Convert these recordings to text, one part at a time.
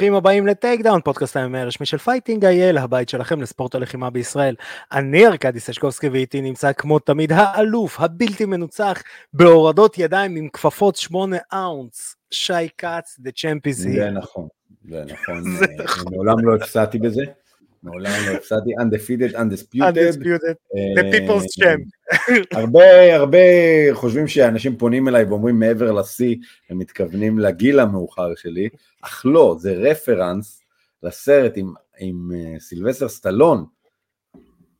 ברוכים הבאים ל Takedown, פודקאסט ה MMA הרשמי של Fighting IL, הבית שלכם לספורט הלחימה בישראל. אני ארכדי סשקובסקי ואיתי נמצא כמו תמיד האלוף, הבלתי מנוצח, בהורדות ידיים עם כפפות שמונה ounce, שי כץ, the champ is זה נכון, זה נכון, מעולם לא הפסדתי בזה. מעולם לא הפסדתי, undefeated, undisputed. undisputed, the people's champ. הרבה הרבה חושבים שאנשים פונים אליי ואומרים מעבר לשיא, הם מתכוונים לגיל המאוחר שלי, אך לא, זה רפרנס לסרט עם, עם uh, סילבסטר סטלון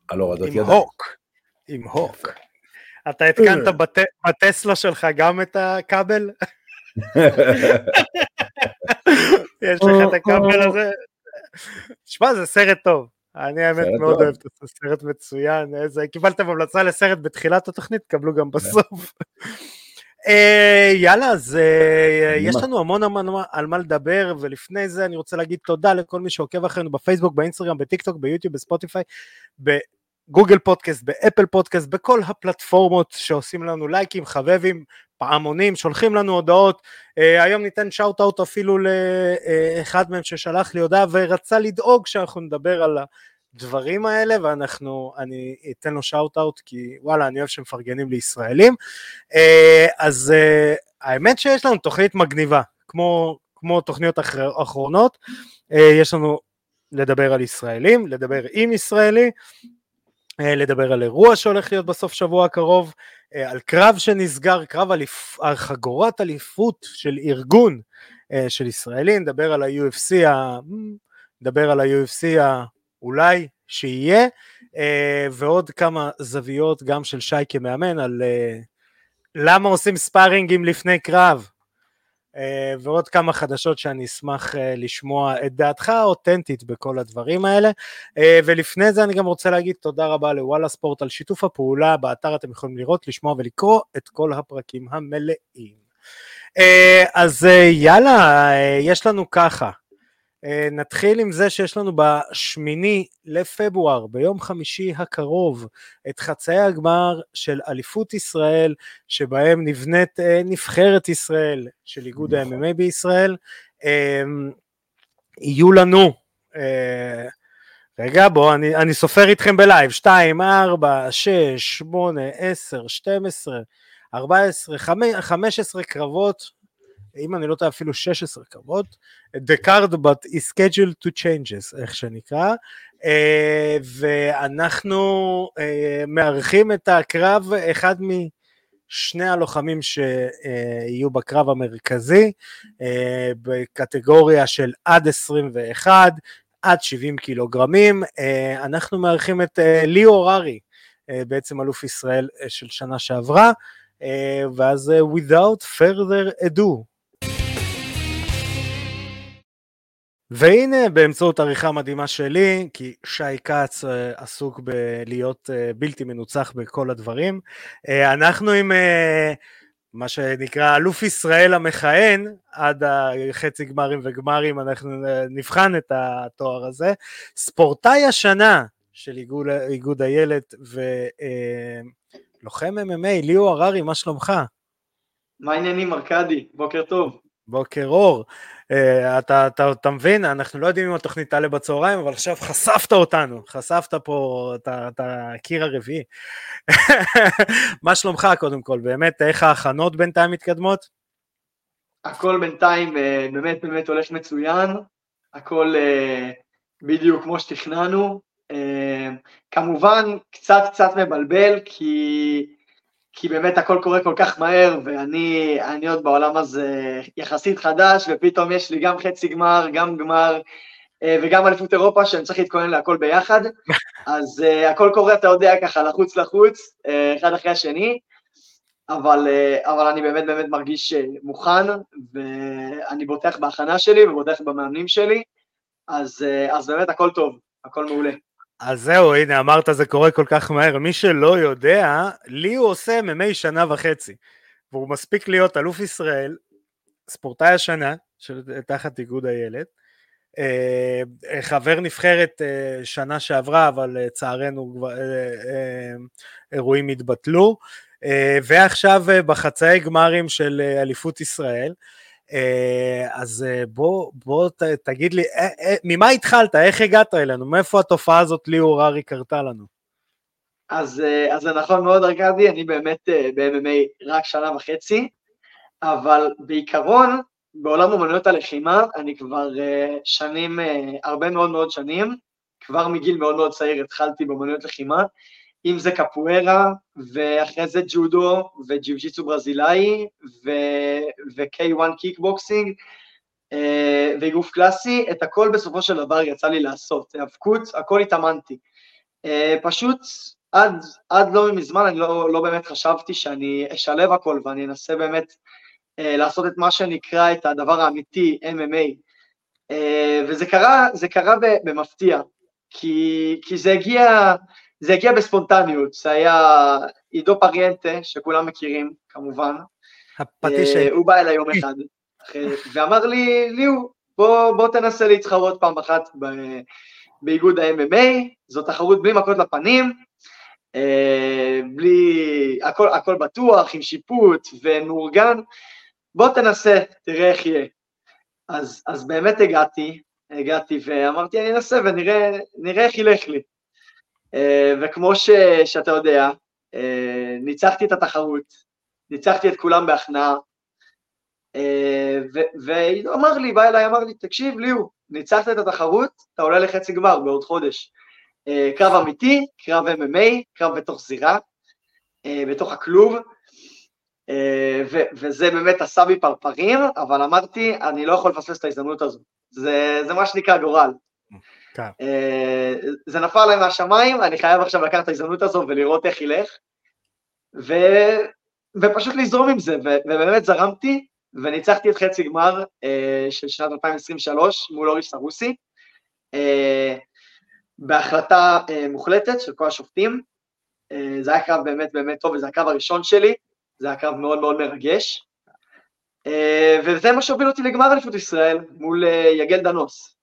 על הורדות ידיים. עם הוק, עם הוק. אתה התקנת בת, בטסלה שלך גם את הכבל? יש לך את הכבל הזה? תשמע, זה סרט טוב. אני האמת מאוד אוהב את הסרט מצוין, איזה, קיבלתם המלצה לסרט בתחילת התוכנית, קבלו גם בסוף. אה, יאללה, אז אה, יש לנו המון המון על מה לדבר, ולפני זה אני רוצה להגיד תודה לכל מי שעוקב אחרינו בפייסבוק, באינסטגרם, בטיק טוק, ביוטיוב, בספוטיפיי, בגוגל פודקאסט, באפל פודקאסט, בכל הפלטפורמות שעושים לנו לייקים, חבבים, פעמונים, שולחים לנו הודעות, uh, היום ניתן shout out אפילו לאחד מהם ששלח לי הודעה ורצה לדאוג שאנחנו נדבר על הדברים האלה ואנחנו, אני אתן לו shout out כי וואלה אני אוהב שמפרגנים לישראלים, uh, אז uh, האמת שיש לנו תוכנית מגניבה, כמו, כמו תוכניות אחרונות, uh, יש לנו לדבר על ישראלים, לדבר עם ישראלי, לדבר על אירוע שהולך להיות בסוף שבוע הקרוב, על קרב שנסגר, קרב אליפ, חגורת אליפות של ארגון אה, של ישראלים, נדבר על ה-UFC, נדבר על ה-UFC האולי שיהיה, אה, ועוד כמה זוויות גם של שי כמאמן על למה עושים ספארינגים לפני קרב, אה, ועוד כמה חדשות שאני אשמח אה, לשמוע את דעתך האותנטית בכל הדברים האלה. אה, ולפני זה אני גם רוצה להגיד תודה רבה לוואלה ספורט על שיתוף הפעולה, באתר אתם יכולים לראות, לשמוע ולקרוא את כל הפרקים המלאים. אז יאללה, יש לנו ככה, אה, נתחיל עם זה שיש לנו בשמיני לפברואר, ביום חמישי הקרוב, את חצאי הגמר של אליפות ישראל, שבהם נבנית אה, נבחרת ישראל של איגוד נכון. ה-MMA בישראל. אמ, יהיו לנו, אה, רגע בואו אני, אני סופר איתכם בלייב, 2, 4, 6, 8, 10, 12, 14, 15 קרבות אם אני לא טועה אפילו 16 קרבות, The card but is scheduled to changes, איך שנקרא, uh, ואנחנו uh, מארחים את הקרב, אחד משני הלוחמים שיהיו בקרב המרכזי, uh, בקטגוריה של עד 21, עד 70 קילוגרמים, אנחנו מארחים את ליאו uh, בעצם אלוף ישראל של שנה שעברה, ואז without further ado, והנה באמצעות עריכה מדהימה שלי, כי שי כץ אה, עסוק בלהיות אה, בלתי מנוצח בכל הדברים, אה, אנחנו עם מה שנקרא אלוף ישראל המכהן, עד החצי גמרים וגמרים אנחנו נבחן את התואר הזה, ספורטאי השנה של איגוד, איגוד הילד ולוחם MMA, ליאו הררי, מה שלומך? מה העניינים ארכדי? בוקר טוב. בוקר אור. אה, אתה, אתה, אתה מבין, אנחנו לא יודעים אם התוכנית תעלה בצהריים, אבל עכשיו חשפת אותנו, חשפת פה את הקיר הרביעי. מה שלומך קודם כל, באמת, איך ההכנות בינתיים מתקדמות? הכל בינתיים אה, באמת באמת הולך מצוין, הכל אה, בדיוק כמו שתכננו. כמובן קצת קצת מבלבל, כי כי באמת הכל קורה כל כך מהר, ואני עוד בעולם הזה יחסית חדש, ופתאום יש לי גם חצי גמר, גם גמר, אה, וגם אליפות אירופה, שאני צריך להתכונן להכל ביחד. אז uh, הכל קורה, אתה יודע, ככה לחוץ לחוץ, uh, אחד אחרי השני, אבל, אבל אני באמת באמת מרגיש מוכן, ואני בוטח בהכנה שלי ובוטח במאמנים שלי, אז, אז באמת הכל טוב, הכל מעולה. אז זהו, הנה אמרת זה קורה כל כך מהר. מי שלא יודע, לי הוא עושה MMA שנה וחצי. והוא מספיק להיות אלוף ישראל, ספורטאי השנה, של, תחת איגוד הילד, אה, חבר נבחרת אה, שנה שעברה, אבל לצערנו אה, אירועים התבטלו, ועכשיו בחצאי גמרים של אליפות ישראל. אז בוא, בוא ת, תגיד לי, ממה התחלת? איך הגעת אלינו? מאיפה התופעה הזאת ליאור ארי קרתה לנו? אז, אז זה נכון מאוד, ארכדי, אני באמת ב-MMA רק שנה וחצי, אבל בעיקרון, בעולם אומנויות הלחימה, אני כבר שנים, הרבה מאוד מאוד שנים, כבר מגיל מאוד מאוד צעיר התחלתי באומנויות לחימה, אם זה קפוארה, ואחרי זה ג'ודו, וג'יוג'יצו ברזילאי, ו-K1 קיקבוקסינג, אה, ואגרוף קלאסי, את הכל בסופו של דבר יצא לי לעשות, היאבקות, הכל התאמנתי. אה, פשוט עד, עד לא מזמן אני לא, לא באמת חשבתי שאני אשלב הכל ואני אנסה באמת אה, לעשות את מה שנקרא את הדבר האמיתי, MMA. וזה קרה, קרה במפתיע, כי, כי זה הגיע, זה הגיע בספונטניות, זה היה עידו פריאנטה, שכולם מכירים כמובן, הפטיש... uh, הוא בא אליי יום אחד, ואמר לי, ליאו, בוא, בוא תנסה להתחרות פעם אחת ב, באיגוד ה-MMA, זו תחרות בלי מכות לפנים, uh, בלי, הכל, הכל בטוח, עם שיפוט ומאורגן, בוא תנסה, תראה איך יהיה. אז, אז באמת הגעתי, הגעתי ואמרתי, אני אנסה ונראה איך ילך לי. אה, וכמו ש, שאתה יודע, אה, ניצחתי את התחרות, ניצחתי את כולם בהכנעה, אה, והוא אמר לי, בא אליי, אמר לי, תקשיב, ליאו, ניצחת את התחרות, אתה עולה לחצי גמר בעוד חודש. קרב אמיתי, קרב MMA, קרב בתוך זירה, בתוך הכלוב, וזה באמת עשה בי פרפרים, אבל אמרתי, אני לא יכול לפספס את ההזדמנות הזו. זה, זה מה שנקרא גורל. כן. אה, זה נפל עליי מהשמיים, אני חייב עכשיו לקחת את ההזדמנות הזו ולראות איך ילך, ו... ופשוט לזרום עם זה, ו... ובאמת זרמתי, וניצחתי את חצי גמר uh, של שנת 2023 מול אורי סרוסי, uh, בהחלטה מוחלטת של כל השופטים. זה היה קרב באמת באמת טוב, וזה הקרב הראשון שלי, זה היה קרב מאוד מאוד מרגש. וזה מה שהוביל אותי לגמר אליפות ישראל מול יגל דנוס,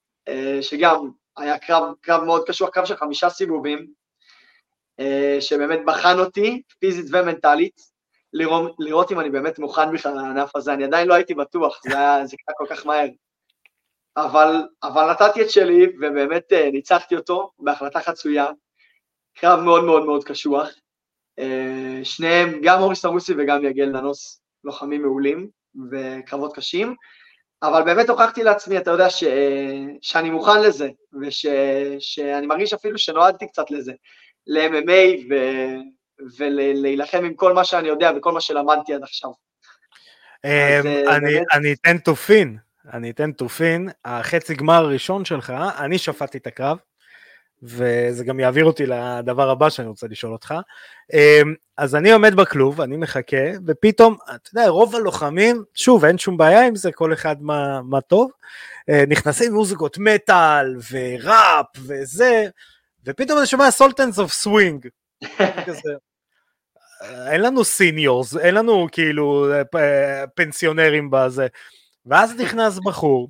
שגם היה קרב, קרב מאוד קשוח, קרב של חמישה סיבובים, uh, שבאמת בחן אותי, פיזית ומנטלית, לראות, לראות אם אני באמת מוכן בכלל לענף הזה, אני עדיין לא הייתי בטוח, זה היה, זה קרה כל כך מהר. אבל, אבל נתתי את שלי, ובאמת uh, ניצחתי אותו בהחלטה חצויה, קרב מאוד מאוד מאוד קשוח. Uh, שניהם, גם אורי סרוסי וגם יגל ננוס, לוחמים מעולים וקרבות קשים. אבל באמת הוכחתי לעצמי, אתה יודע, ש, שאני מוכן לזה, ושאני מרגיש אפילו שנועדתי קצת לזה, ל-MMA ו, ולהילחם עם כל מה שאני יודע וכל מה שלמדתי עד עכשיו. אמ, אה, אני אתן תופין, אני אתן תופין, החצי גמר הראשון שלך, אני שפטתי את הקרב, וזה גם יעביר אותי לדבר הבא שאני רוצה לשאול אותך. אמ, אז אני עומד בכלוב, אני מחכה, ופתאום, אתה יודע, רוב הלוחמים, שוב, אין שום בעיה עם זה, כל אחד מה, מה טוב, אה, נכנסים מוזיקות מטאל וראפ וזה, ופתאום אני שומע Sultans of Swing. אין לנו seniors, אין לנו כאילו אה, פנסיונרים בזה. ואז נכנס בחור,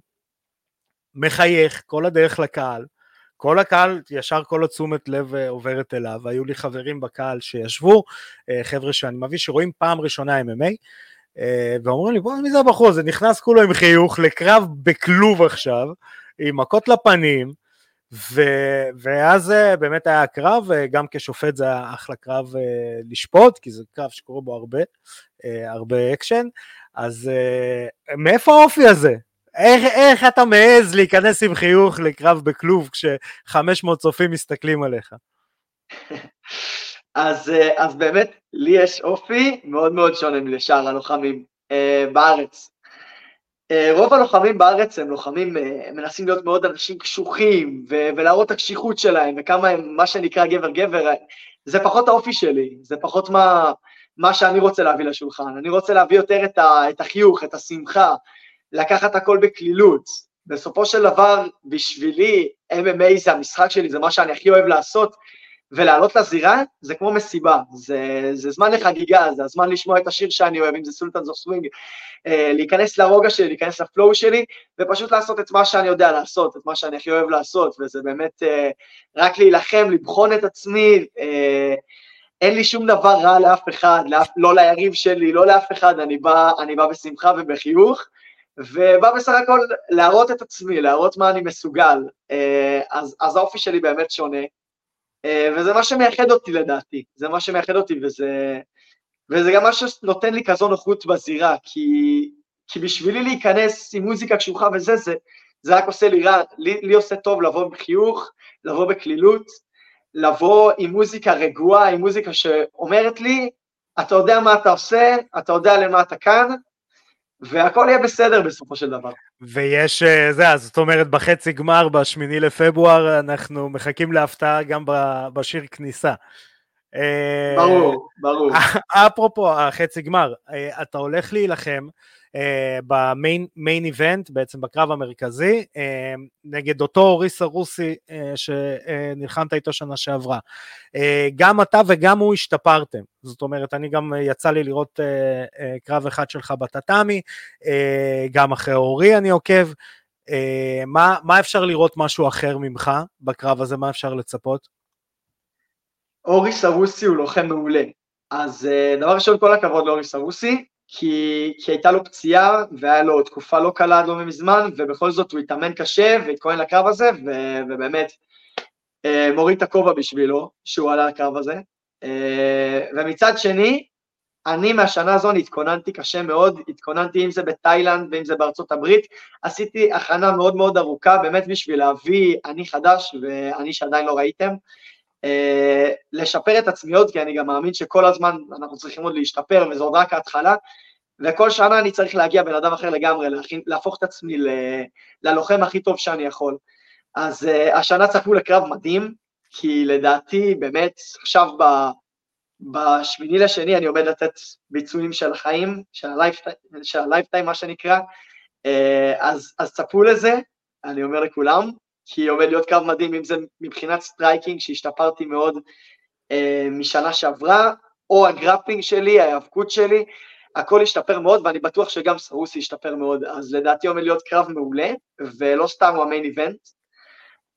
מחייך כל הדרך לקהל, כל הקהל, ישר כל התשומת לב אה, עוברת אליו, היו לי חברים בקהל שישבו, אה, חבר'ה שאני מביא שרואים פעם ראשונה MMA, אה, ואומרים לי בוא מי זה הבחור הזה, נכנס כולו עם חיוך לקרב בכלוב עכשיו, עם מכות לפנים, ו, ואז באמת היה קרב, גם כשופט זה היה אחלה קרב לשפוט, כי זה קרב שקורה בו הרבה, הרבה אקשן, אז מאיפה האופי הזה? איך, איך אתה מעז להיכנס עם חיוך לקרב בכלוב כש-500 צופים מסתכלים עליך? אז, אה, אז באמת, לי יש אופי מאוד מאוד שונה לשאר הלוחמים uh, בארץ. Uh, רוב הלוחמים בארץ הם לוחמים, uh, מנסים להיות מאוד אנשים קשוחים, ו- ולהראות את הקשיחות שלהם, וכמה הם, מה שנקרא גבר-גבר, זה פחות האופי שלי, זה פחות מה, מה שאני רוצה להביא לשולחן. אני רוצה להביא יותר את, ה- את החיוך, את השמחה, לקחת הכל בקלילות. בסופו של דבר, בשבילי, MMA זה המשחק שלי, זה מה שאני הכי אוהב לעשות, ולעלות לזירה זה כמו מסיבה, זה, זה זמן לחגיגה, זה הזמן לשמוע את השיר שאני אוהב, אם זה Sultans of Swing, להיכנס לרוגע שלי, להיכנס ל flow שלי, ופשוט לעשות את מה שאני יודע לעשות, את מה שאני הכי אוהב לעשות, וזה באמת uh, רק להילחם, לבחון את עצמי, uh, אין לי שום דבר רע לאף אחד, לאף, לא ליריב שלי, לא לאף אחד, אני בא, אני בא בשמחה ובחיוך, ובא בסך הכל להראות את עצמי, להראות מה אני מסוגל. אז, אז האופי שלי באמת שונה, וזה מה שמייחד אותי לדעתי, זה מה שמייחד אותי, וזה, וזה גם מה שנותן לי כזו נוחות בזירה, כי, כי בשבילי להיכנס עם מוזיקה קשוחה וזה, זה, זה רק עושה לי רע, לי, לי עושה טוב לבוא עם חיוך, לבוא בקלילות, לבוא עם מוזיקה רגועה, עם מוזיקה שאומרת לי, אתה יודע מה אתה עושה, אתה יודע למה אתה כאן, והכל יהיה בסדר בסופו של דבר. ויש, אה, זה, אז זאת אומרת, בחצי גמר, בשמיני לפברואר, אנחנו מחכים להפתעה גם בשיר כניסה. אה, ברור, ברור. אפרופו החצי גמר, אה, אתה הולך להילחם במיין איבנט, בעצם בקרב המרכזי, נגד אותו אוריס הרוסי שנלחמת איתו שנה שעברה. גם אתה וגם הוא השתפרתם, זאת אומרת, אני גם יצא לי לראות קרב אחד שלך בטאטאמי, גם אחרי אורי אני עוקב. מה, מה אפשר לראות משהו אחר ממך בקרב הזה, מה אפשר לצפות? אוריס הרוסי הוא לוחם מעולה. אז דבר ראשון, כל הכבוד לאוריס הרוסי, כי, כי הייתה לו פציעה והיה לו תקופה לא קלה עד לא מזמן, ובכל זאת הוא התאמן קשה והתכונן לקרב הזה, ו, ובאמת אה, מוריד את הכובע בשבילו שהוא עלה לקרב הזה. אה, ומצד שני, אני מהשנה הזו התכוננתי קשה מאוד, התכוננתי אם זה בתאילנד ואם זה בארצות הברית, עשיתי הכנה מאוד מאוד ארוכה באמת בשביל להביא אני חדש ואני שעדיין לא ראיתם, לשפר את עצמי עוד, כי אני גם מאמין שכל הזמן אנחנו צריכים עוד להשתפר, וזו עוד רק ההתחלה, וכל שנה אני צריך להגיע בן אדם אחר לגמרי, להכין, להפוך את עצמי ל, ללוחם הכי טוב שאני יכול. אז uh, השנה צפו לקרב מדהים, כי לדעתי באמת עכשיו ב, בשמיני לשני אני עומד לתת ביצועים של החיים, של ה lifetime מה שנקרא, uh, אז, אז צפו לזה, אני אומר לכולם, כי עומד להיות קרב מדהים, אם זה מבחינת striking, שהשתפרתי מאוד אה, משנה שעברה, או ה grappling שלי, ההיאבקות שלי, הכל השתפר מאוד, ואני בטוח שגם סרוסי השתפר מאוד, אז לדעתי עומד להיות קרב מעולה, ולא סתם הוא המיין איבנט.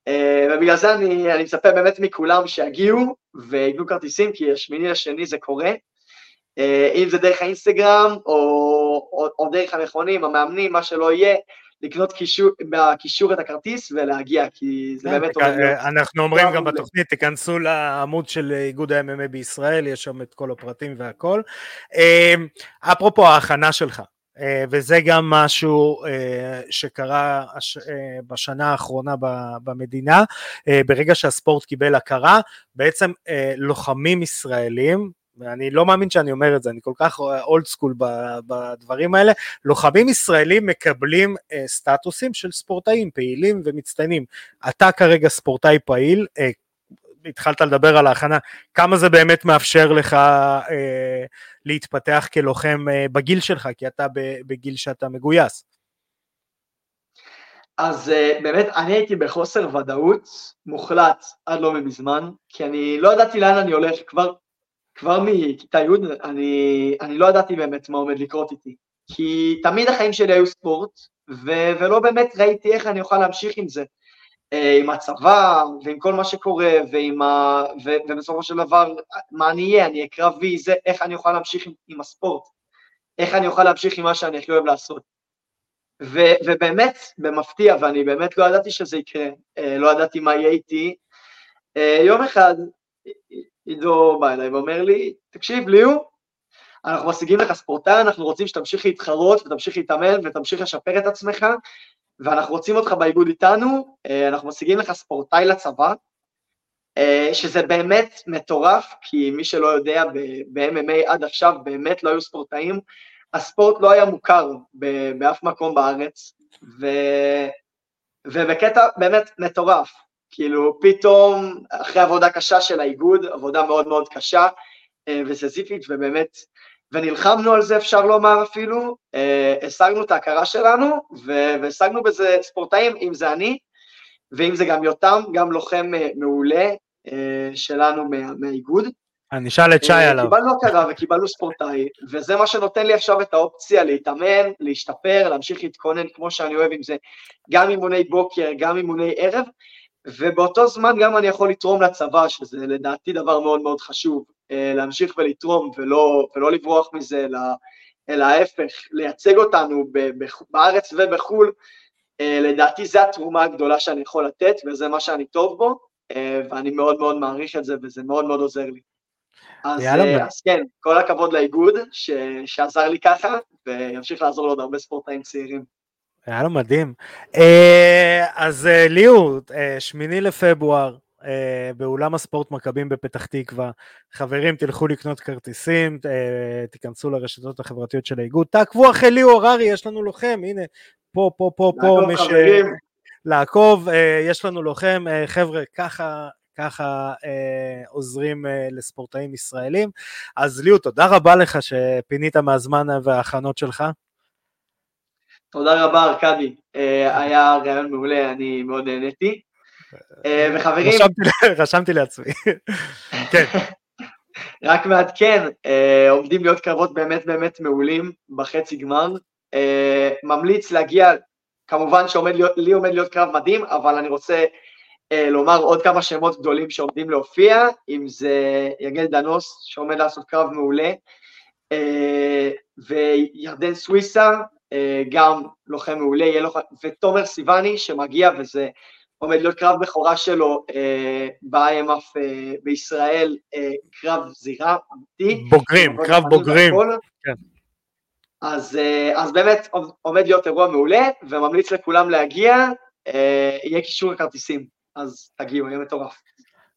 אה, ובגלל זה אני, אני מצפה באמת מכולם שיגיעו ויתנו כרטיסים, כי השמיני לשני זה קורה. אה, אם זה דרך האינסטגרם, או, או, או דרך המכונים, המאמנים, מה שלא יהיה, לקנות קישור, בקישור את הכרטיס ולהגיע, כי זה כן, באמת... אנחנו אומרים גם בתוכנית, תיכנסו לעמוד של איגוד ה-MMA בישראל, יש שם את כל הפרטים והכל. אמ, אפרופו ההכנה שלך, אה, וזה גם משהו אה, שקרה אה, בשנה האחרונה במדינה, ברגע שהספורט קיבל הכרה, בעצם לוחמים ישראלים, ואני לא מאמין שאני אומר את זה, אני כל כך אולד סקול בדברים האלה, לוחמים ישראלים מקבלים אה, סטטוסים של ספורטאים פעילים ומצטיינים. אתה כרגע ספורטאי פעיל, אה, התחלת לדבר על ההכנה, כמה זה באמת מאפשר לך אה, להתפתח כלוחם אה, בגיל שלך, כי אתה בגיל שאתה מגויס. אז uh, באמת, אני הייתי בחוסר ודאות מוחלט עד לא מזמן, כי אני לא ידעתי לאן אני הולך, כבר כבר מכיתה י' אני, אני לא ידעתי באמת מה עומד לקרות איתי, כי תמיד החיים שלי היו ספורט, ו- ולא באמת ראיתי איך אני אוכל להמשיך עם זה, אה, עם הצבא, ועם כל מה שקורה, ועם ה... ו- ובסופו של דבר, מה אני אהיה, אני אהיה קרבי, זה איך אני אוכל להמשיך עם, עם הספורט, איך אני אוכל להמשיך עם מה שאני הכי אוהב לעשות. ו- ובאמת, במפתיע, ואני באמת לא ידעתי שזה יקרה, אה, לא ידעתי מה יהיה איתי, אה, יום אחד עידו בא אליי ואומר לי, תקשיב, ליאו, אנחנו משיגים לך ספורטאי, אנחנו רוצים שתמשיך להתחרות ותמשיך להתאמן ותמשיך לשפר את עצמך, ואנחנו רוצים אותך באיגוד איתנו, אה, אנחנו משיגים לך ספורטאי לצבא, אה, שזה באמת מטורף, כי מי שלא יודע, ב-MMA עד עכשיו באמת לא היו ספורטאים, הספורט לא היה מוכר באף מקום בארץ, ו... ובקטע באמת מטורף, כאילו פתאום אחרי עבודה קשה של האיגוד, עבודה מאוד מאוד קשה אה, וסזיפית ובאמת, ונלחמנו על זה אפשר לומר אפילו, אה, השגנו את ההכרה שלנו והשגנו בזה ספורטאים, אם זה אני ואם זה גם יותם, גם לוחם אה, מעולה שלנו מה, מהאיגוד. אני אשאל את שי עליו. קיבלנו הכרה וקיבלנו ספורטאי, וזה מה שנותן לי עכשיו את האופציה להתאמן, להשתפר, להמשיך להתכונן כמו שאני אוהב עם זה, גם אימוני בוקר, גם אימוני ערב, ובאותו זמן גם אני יכול לתרום לצבא, שזה לדעתי דבר מאוד מאוד חשוב, אה, להמשיך ולתרום ולא, ולא לברוח מזה, אלא ההפך, לייצג אותנו בארץ ובחו"ל, לדעתי זו התרומה הגדולה שאני יכול לתת, וזה מה שאני טוב בו, ואני מאוד מאוד מעריך את זה, וזה מאוד מאוד עוזר לי. אז, אז כן, כל הכבוד לאיגוד ש, שעזר לי ככה, וימשיך לעזור לעוד הרבה ספורטאים צעירים. היה לו מדהים. אה, אז אה, ליאור, אה, שמיני לפברואר, באולם הספורט מכבים בפתח תקווה. חברים, תלכו לקנות כרטיסים, תיכנסו לרשתות החברתיות של האיגוד, תעקבו אחרי ליאור הררי, יש לנו לוחם, הנה, פה, פה, פה, פה, מי ש... לעקוב, יש לנו לוחם, חבר'ה, ככה ככה אה, עוזרים אה, לספורטאים ישראלים. אז ליאור, תודה רבה לך שפינית מהזמן וההכנות שלך. תודה רבה, ארכדי. אה, היה רעיון מעולה, אני מאוד נהניתי. אה, וחברים... רשמתי, לעצמי. כן. רק מעדכן, אה, עומדים להיות קרבות באמת באמת מעולים בחצי גמר. ממליץ להגיע, כמובן שלי עומד להיות קרב מדהים, אבל אני רוצה לומר עוד כמה שמות גדולים שעומדים להופיע, אם זה יגל דנוס שעומד לעשות קרב מעולה, וירדן סוויסה, גם לוחם מעולה, ותומר סיווני שמגיע וזה עומד להיות קרב בכורה שלו ב-IMF בישראל, קרב זירה אמיתי. בוגרים, קרב בוגרים. כן. אז, אז באמת עומד להיות אירוע מעולה, וממליץ לכולם להגיע, יהיה קישור לכרטיסים. אז תגיעו, יהיה מטורף.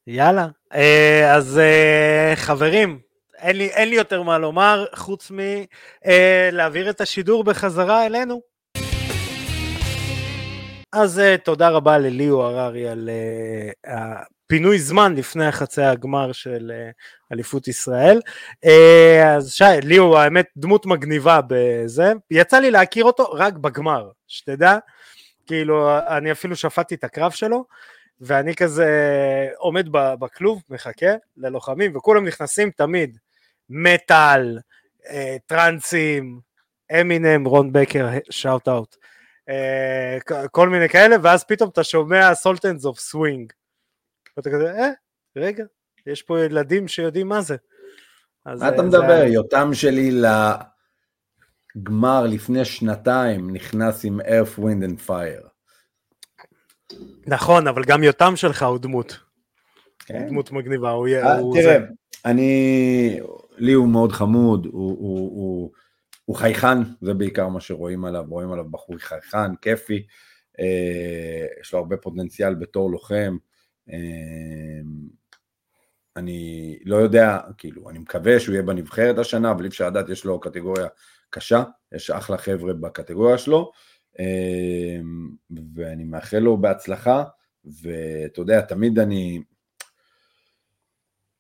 יאללה, אה, אז אה, חברים, אין לי, אין לי יותר מה לומר, חוץ מלהעביר אה, את השידור בחזרה אלינו. אז תודה רבה לליאו הררי על פינוי זמן לפני החצי הגמר של אליפות ישראל. אז שי, ליאו האמת דמות מגניבה בזה, יצא לי להכיר אותו רק בגמר, שתדע, כאילו אני אפילו שפטתי את הקרב שלו. ואני כזה עומד בכלוב, מחכה ללוחמים, וכולם נכנסים תמיד, מטאל, אה, טרנסים, אמינם, רון בקר, shout out, אה, כל מיני כאלה, ואז פתאום אתה שומע Sultans of Swing. ואתה כזה, אה, רגע, יש פה ילדים שיודעים מה זה. מה אתה מדבר? יותם שלי לגמר לפני שנתיים נכנס עם Earth, Wind and Fire. נכון, אבל גם יותם שלך הוא דמות. כן. דמות מגניבה, הוא יהיה... הוא תראה, זה... אני... לי הוא מאוד חמוד, הוא, הוא, הוא, הוא חייכן, זה בעיקר מה שרואים עליו, רואים עליו בחור חייכן, כיפי, אה, יש לו הרבה פוטנציאל בתור לוחם. אה, אני לא יודע, כאילו, אני מקווה שהוא יהיה בנבחרת השנה, אבל אי אפשר לדעת, יש לו קטגוריה קשה, יש אחלה חבר'ה בקטגוריה שלו. אמ, ואני מאחל לו בהצלחה, ואתה יודע, תמיד אני...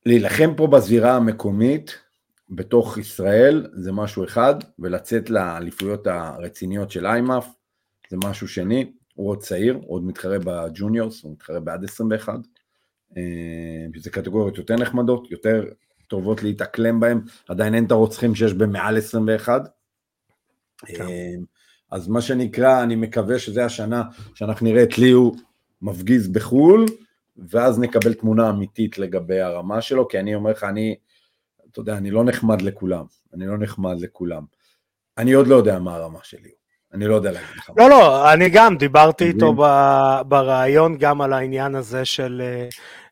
להילחם פה בזירה המקומית, בתוך ישראל, זה משהו אחד, ולצאת לאליפויות הרציניות של איימאף, זה משהו שני. הוא עוד צעיר, הוא עוד מתחרה בג'וניורס, הוא מתחרה בעד 21. אמ, זה קטגוריות יותר נחמדות, יותר טובות להתאקלם בהן, עדיין אין את הרוצחים שיש במעל 21. אז מה שנקרא, אני מקווה שזה השנה שאנחנו נראה את ליהו מפגיז בחו"ל, ואז נקבל תמונה אמיתית לגבי הרמה שלו, כי אני אומר לך, אני, אתה יודע, אני לא נחמד לכולם, אני לא נחמד לכולם. אני עוד לא יודע מה הרמה של ליהו. אני לא יודע להגיד לך. לא, לא, אני גם דיברתי איתו בריאיון גם על העניין הזה של... אה,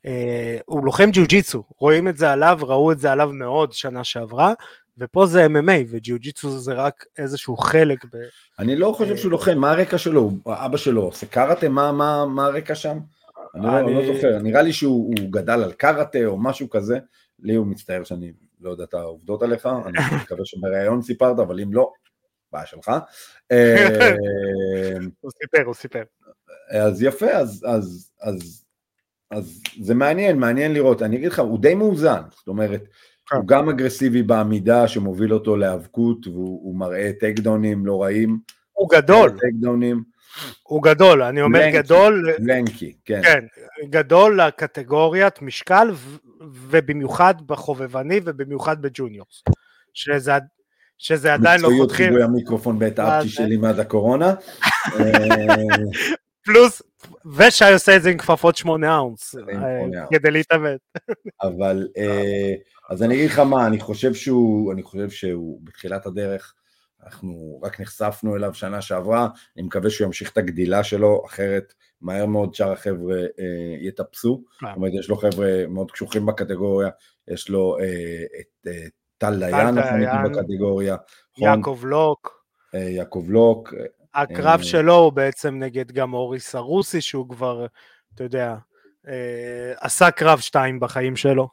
אה, הוא לוחם ג'יוג'יצו, רואים את זה עליו, ראו את זה עליו מאוד שנה שעברה, ופה זה MMA, וג'יוג'יצו זה רק איזשהו חלק. ב... אני לא חושב שהוא לוחם, מה הרקע שלו? אבא שלו עושה קראטה? מה, מה, מה הרקע שם? אני, לא, אני... לא זוכר, נראה לי שהוא גדל על קראטה או משהו כזה. לי הוא מצטער שאני לא יודע את העובדות עליך, אני מקווה שבריאיון סיפרת, אבל אם לא, בעיה שלך. אה, הוא סיפר, הוא סיפר. אז יפה, אז, אז, אז, אז זה מעניין, מעניין לראות. אני אגיד לך, הוא די מאוזן, זאת אומרת. הוא גם אגרסיבי בעמידה שמוביל אותו להיאבקות, והוא מראה טקדאונים לא רעים. הוא גדול. טקדאונים. הוא גדול, אני אומר לנקי, גדול. לנקי, כן. כן, גדול לקטגוריית משקל, ובמיוחד בחובבני ובמיוחד בג'וניורס. שזה, שזה עדיין לא חותכים. מקצועיות חיבוי המיקרופון בעת האפטי שלי מאז הקורונה. פלוס, ושי עושה את זה עם כפפות שמונה אאונס, אה, כדי להתאבד. אבל, אה, אז אני אגיד לך מה, אני חושב שהוא, אני חושב שהוא בתחילת הדרך, אנחנו רק נחשפנו אליו שנה שעברה, אני מקווה שהוא ימשיך את הגדילה שלו, אחרת מהר מאוד שאר החבר'ה אה, יטפסו. זאת אומרת, יש לו חבר'ה מאוד קשוחים בקטגוריה, יש לו אה, את אה, טל דיין, בקטגוריה. נכון? יעקב לוק. אה, יעקב לוק. הקרב אה, שלו הוא בעצם נגד גם אורי סרוסי, שהוא כבר, אתה יודע, אה, עשה קרב שתיים בחיים שלו.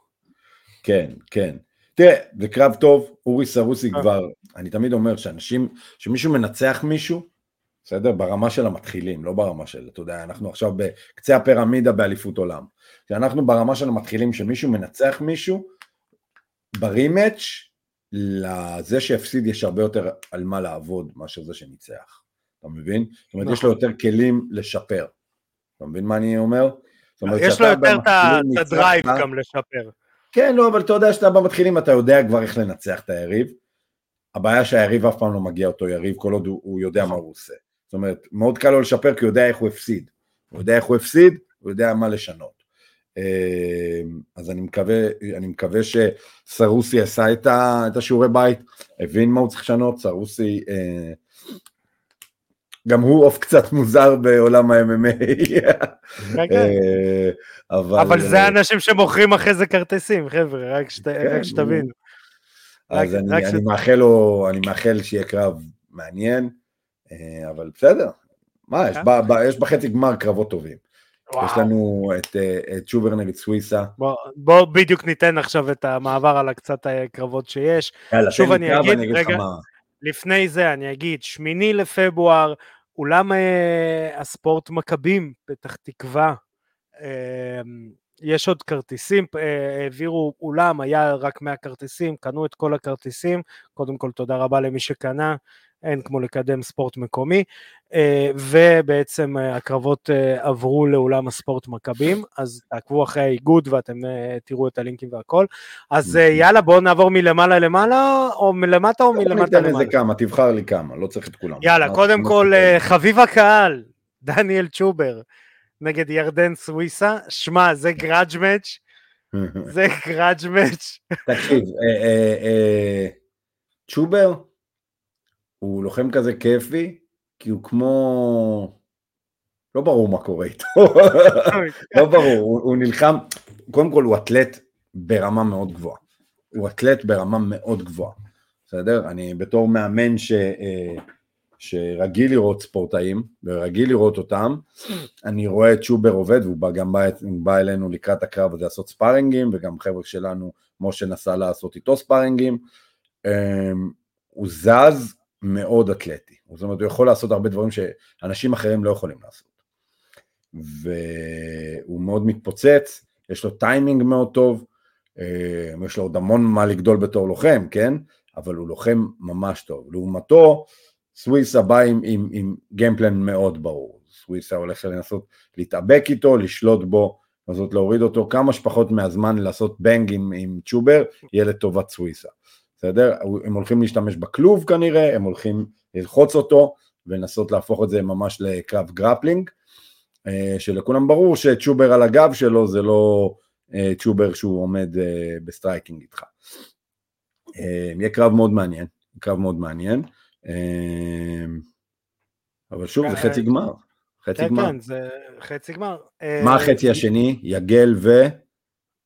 כן, כן. תראה, זה קרב טוב, אורי סרוסי כבר, אני תמיד אומר שאנשים, שמישהו מנצח מישהו, בסדר? ברמה של המתחילים, לא ברמה של, אתה יודע, אנחנו עכשיו בקצה הפירמידה באליפות עולם. כשאנחנו ברמה של המתחילים, שמישהו מנצח מישהו, ברימץ', לזה שהפסיד יש הרבה יותר על מה לעבוד מאשר זה שניצח. אתה מבין? זאת אומרת, יש לו נכון. יותר כלים לשפר. אתה מבין מה אני אומר? יש לו יותר את הדרייב גם לשפר. כן, לא, אבל אתה יודע שאתה במתחילים, אתה יודע כבר איך לנצח את היריב. הבעיה שהיריב אף פעם לא מגיע אותו יריב, כל עוד הוא, הוא יודע מה הוא עושה. זאת אומרת, מאוד קל לו לשפר כי הוא יודע איך הוא הפסיד. הוא יודע איך הוא הפסיד, הוא יודע מה לשנות. אה, אז אני מקווה, אני מקווה שסרוסי עשה את, ה, את השיעורי בית, הבין מה הוא צריך לשנות, סרוסי, אה, גם הוא עוף קצת מוזר בעולם ה-MMA. כן, כן. אה, אבל, אבל זה האנשים שמוכרים אחרי זה כרטיסים, חבר'ה, רק, שת, כן, רק שתבינו. אז רק, אני, רק אני, ש... מאחל לו, אני מאחל שיהיה קרב מעניין, אה, אבל בסדר, מה, יש, ב, ב, יש בחצי גמר קרבות טובים. וואו. יש לנו את, אה, את שובר נגד סוויסה. בוא, בוא בדיוק ניתן עכשיו את המעבר על הקצת הקרבות שיש. יאללה, שוב אני אגיד, אני רגע, לפני זה אני אגיד, שמיני לפברואר, אולם אה, הספורט מכבים, פתח תקווה. אה, יש עוד כרטיסים, אה, העבירו אולם, היה רק 100 כרטיסים, קנו את כל הכרטיסים, קודם כל תודה רבה למי שקנה, אין כמו לקדם ספורט מקומי, אה, ובעצם אה, הקרבות אה, עברו לאולם הספורט מכבים, אז תעקבו אחרי האיגוד ואתם תראו את הלינקים והכל. אז יאללה, בואו נעבור מלמעלה למעלה, או מלמטה או מלמטה למעלה. ניתן כמה, תבחר לי כמה, לא צריך את כולם. יאללה, קודם כל, חביב הקהל, דניאל צ'ובר, נגד ירדן סוויסה, שמע, זה גראדג' מאץ', זה גראדג' מאץ'. תקשיב, צ'ובר, הוא לוחם כזה כיפי, כי הוא כמו... לא ברור מה קורה איתו, לא ברור, הוא, הוא נלחם, קודם כל הוא אתלט ברמה מאוד גבוהה, הוא אתלט ברמה מאוד גבוהה, בסדר? אני בתור מאמן ש, אה, שרגיל לראות ספורטאים, ורגיל לראות אותם, אני רואה את שובר עובד, והוא בא, גם בא, בא אלינו לקראת הקרב הזה לעשות ספארינגים, וגם חבר'ה שלנו, משה נסע לעשות איתו ספארינגים, אה, הוא זז מאוד אתלטי. זאת אומרת, הוא יכול לעשות הרבה דברים שאנשים אחרים לא יכולים לעשות. והוא מאוד מתפוצץ, יש לו טיימינג מאוד טוב, אה, יש לו עוד המון מה לגדול בתור לוחם, כן? אבל הוא לוחם ממש טוב. לעומתו, סוויסה בא עם, עם, עם game plan מאוד ברור. סוויסה הולך לנסות להתאבק איתו, לשלוט בו, לנסות להוריד אותו כמה שפחות מהזמן לעשות bang עם, עם צ'ובר, יהיה לטובת סוויסה. בסדר? הם הולכים להשתמש בכלוב כנראה, הם הולכים ללחוץ אותו ולנסות להפוך את זה ממש לקרב grappling, אה, שלכולם ברור שצ'ובר על הגב שלו זה לא אה, צ'ובר שהוא עומד אה, ב striking איתך. יהיה קרב מאוד מעניין, קרב מאוד מעניין, אבל שוב זה חצי גמר, חצי כן, גמר. כן, זה חצי גמר. מה החצי השני? יגל ו...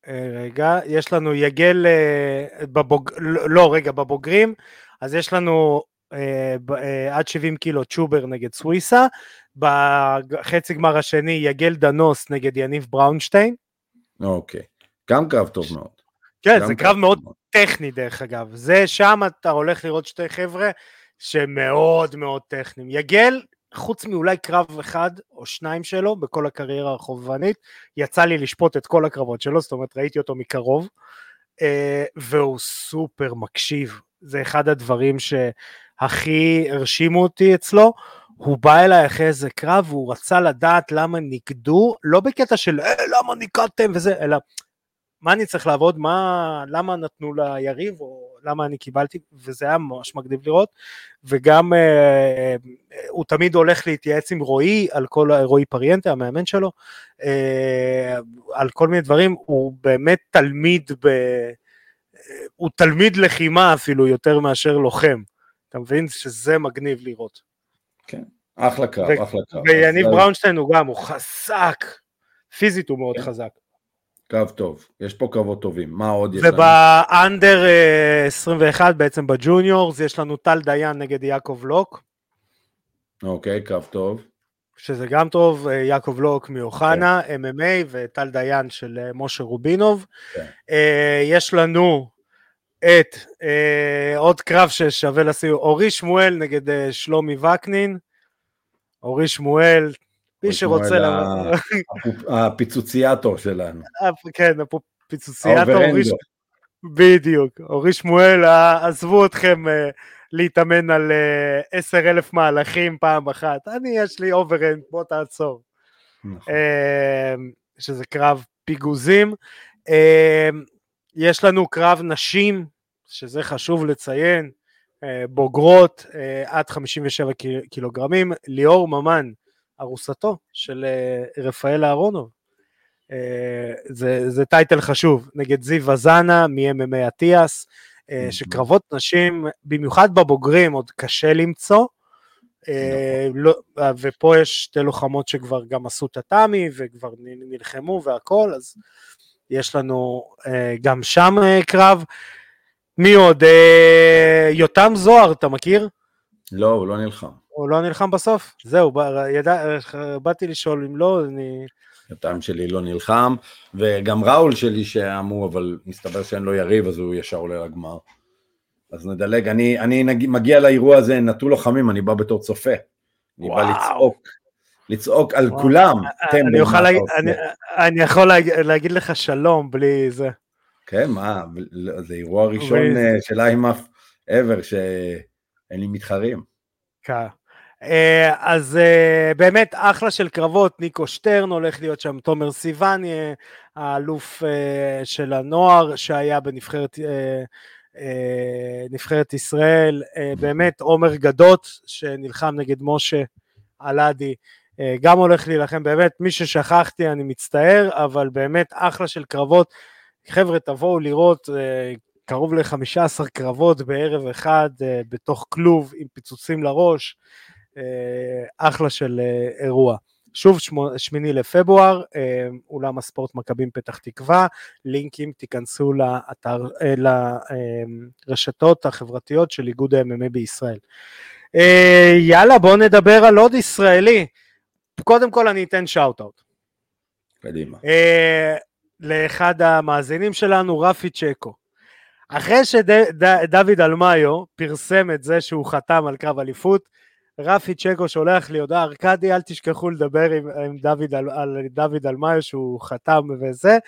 רגע, יש לנו יגל אה, בבוג... לא, רגע, בבוגרים, אז יש לנו אה, אה, עד 70 קילו צ'ובר נגד סוויסה, בחצי גמר השני יגל דנוס נגד יניב בראונשטיין. אוקיי, גם קרב טוב מאוד. כן, זה קרב מאוד טכני דרך אגב, זה שם אתה הולך לראות שתי חבר'ה שמאוד מאוד טכניים. יגל חוץ מאולי קרב אחד או שניים שלו בכל הקריירה החובבנית, יצא לי לשפוט את כל הקרבות שלו, זאת אומרת ראיתי אותו מקרוב, אה, והוא סופר מקשיב, זה אחד הדברים שהכי הרשימו אותי אצלו, הוא בא אליי אחרי איזה קרב והוא רצה לדעת למה ניקדו, לא בקטע של אה, למה ניקדתם? וזה, אלא מה אני צריך לעבוד, מה, למה נתנו ליריב, או למה אני קיבלתי, וזה היה ממש מגניב לראות, וגם אה, אה, הוא תמיד הולך להתייעץ עם רועי, על כל, רועי פריאנטה, המאמן שלו, אה, על כל מיני דברים, הוא באמת תלמיד, ב, הוא תלמיד לחימה אפילו יותר מאשר לוחם. אתה מבין שזה מגניב לראות. כן, אחלה קרב, ו- אחלה קרב. ויניב בראונשטיין הוא גם, הוא חזק, פיזית הוא מאוד כן. חזק. קרב טוב, יש פה קרבות טובים, מה עוד יש לנו? ובאנדר 21 בעצם בג'וניורס יש לנו טל דיין נגד יעקב לוק. אוקיי, קרב טוב. שזה גם טוב, אה, יעקב לוק מאוחנה, כן. MMA וטל דיין של אה, משה רובינוב. כן. אה, יש לנו את עוד קרב ששווה לשים, אורי שמואל נגד שלומי וקנין. אורי שמואל, מי שרוצה... הפיצוציאטור שלנו. כן, הפיצוציאטור. בדיוק. אורי שמואל, עזבו אתכם להתאמן על אה, עשר אלף מהלכים פעם אחת. אני, יש לי overhand, בוא תעצור. נכון. אה, שזה קרב פיגוזים. אה, יש לנו קרב נשים, שזה חשוב לציין, בוגרות עד 57 קילוגרמים, ליאור ממן, ארוסתו של אה, רפאל אהרונוב. אה, זה, זה טייטל חשוב, נגד זיו וזנה מ-MMA אטיאס. אה, שקרבות נשים, במיוחד בבוגרים, עוד קשה למצוא. אה, נכון. לא, אה, ופה יש שתי לוחמות שכבר גם עשו את הטאמי וכבר נלחמו והכל, אז יש לנו גם שם קרב. מי עוד? יותם זוהר, אתה מכיר? לא, הוא לא נלחם. הוא לא נלחם בסוף? זהו, ידע, באתי לשאול אם לא, אני... הטעם שלי לא נלחם, וגם ראול שלי שאמור, אבל מסתבר שאין לו יריב, אז הוא ישר עולה לגמר. אז נדלג, אני, אני נג, מגיע לאירוע הזה נטול לוחמים, אני בא בתור צופה. אני וואו. בא לצעוק, לצעוק על וואו. כולם. אני, יכול להגיד, אני, אני יכול להגיד לך שלום בלי זה. כן, מה, זה אירוע ראשון אה, של איימאף ever שאין לי מתחרים. כן. אה, אז אה, באמת אחלה של קרבות, ניקו שטרן הולך להיות שם, תומר סיוון, האלוף אה, של הנוער שהיה בנבחרת נבחרת ישראל, באמת עומר גדות שנלחם נגד משה אלעדי, גם הולך להילחם, באמת מי ששכחתי אני מצטער, אבל באמת אחלה של קרבות, חבר'ה תבואו לראות, קרוב ל-15 קרבות בערב אחד בתוך כלוב עם פיצוצים לראש, אה, אחלה של אה, אירוע. שוב, שמיני לפברואר, אה, אולם הספורט מכבים פתח תקווה, לינקים תיכנסו לאתר, לרשתות החברתיות של איגוד ה-MMA בישראל. יאללה, בואו נדבר על עוד ישראלי. קודם כל אני אתן שאוט-אוט. קדימה. לאחד המאזינים שלנו, רפי צ'קו. אחרי שדוד אלמאיו פרסם את זה שהוא חתם על קרב אליפות, רפי צ'קו שולח לי הודעה, ארכדי אל תשכחו לדבר עם, עם דוד על, על דוד אלמאיו שהוא חתם וזה,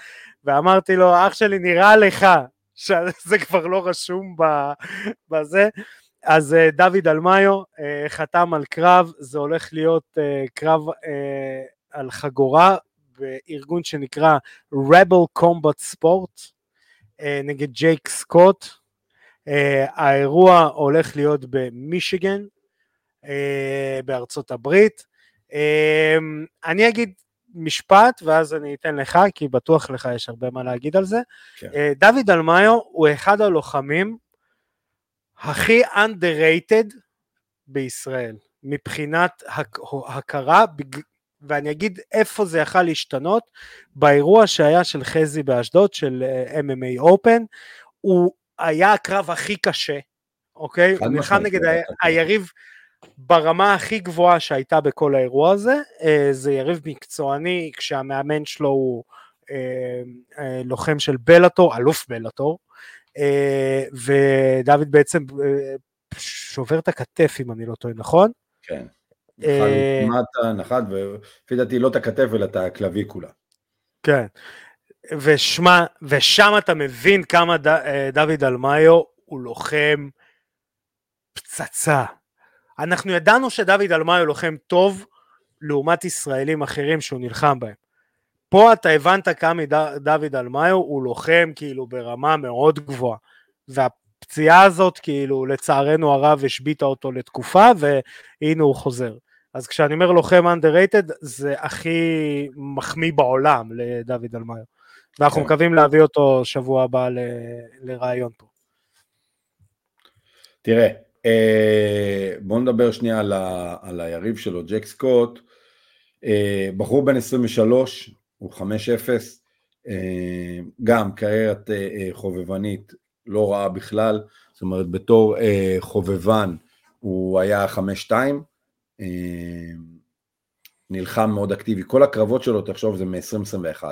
ואמרתי לו, אח שלי נראה לך שזה כבר לא רשום בזה, אז אה, דוד אלמאיו אה, חתם על קרב, זה הולך להיות אה, קרב על חגורה בארגון שנקרא Rebel Combat Sport נגד ג'ייק סקוט, האירוע הולך להיות במישיגן, אה, בארצות הברית. אה, אני אגיד משפט ואז אני אתן לך, כי בטוח לך יש הרבה מה להגיד על זה. כן. אה, דוד אלמאיו הוא אחד הלוחמים הכי underrated בישראל, מבחינת הכרה, ואני אגיד איפה זה יכל להשתנות, באירוע שהיה של חזי באשדוד, של MMA Open, הוא היה הקרב הכי קשה, אוקיי? הוא נלחם נגד היריב ברמה הכי גבוהה שהייתה בכל האירוע הזה, אה, זה יריב מקצועני כשהמאמן שלו הוא אה, אה, לוחם של בלאטור, אלוף בלאטור, ודוד בעצם שובר את הכתף אם אני לא טועה, נכון? כן. נחת ולפי דעתי לא את הכתף אלא את הכלבי כולה. כן. ושמה, ושם אתה מבין כמה ד, דוד אלמאיו הוא לוחם פצצה. אנחנו ידענו שדוד אלמאיו לוחם טוב לעומת ישראלים אחרים שהוא נלחם בהם. פה אתה הבנת כמה דוד אלמאיו הוא לוחם כאילו ברמה מאוד גבוהה. והפציעה הזאת כאילו לצערנו הרב השביתה אותו לתקופה והנה הוא חוזר. אז כשאני אומר לוחם underrated זה הכי מחמיא בעולם לדוד אלמאיו. ואנחנו כן. מקווים להביא אותו שבוע הבא ל... לרעיון פה. תראה, אה, בואו נדבר שנייה על, ה, על היריב שלו, ג'ק סקוט. אה, בחור בן 23, הוא 5-0, אה, גם קריירת אה, אה, חובבנית לא רעה בכלל, זאת אומרת בתור אה, חובבן הוא היה 5-2, אה, נלחם מאוד אקטיבי, כל הקרבות שלו, תחשוב, זה מ-2021.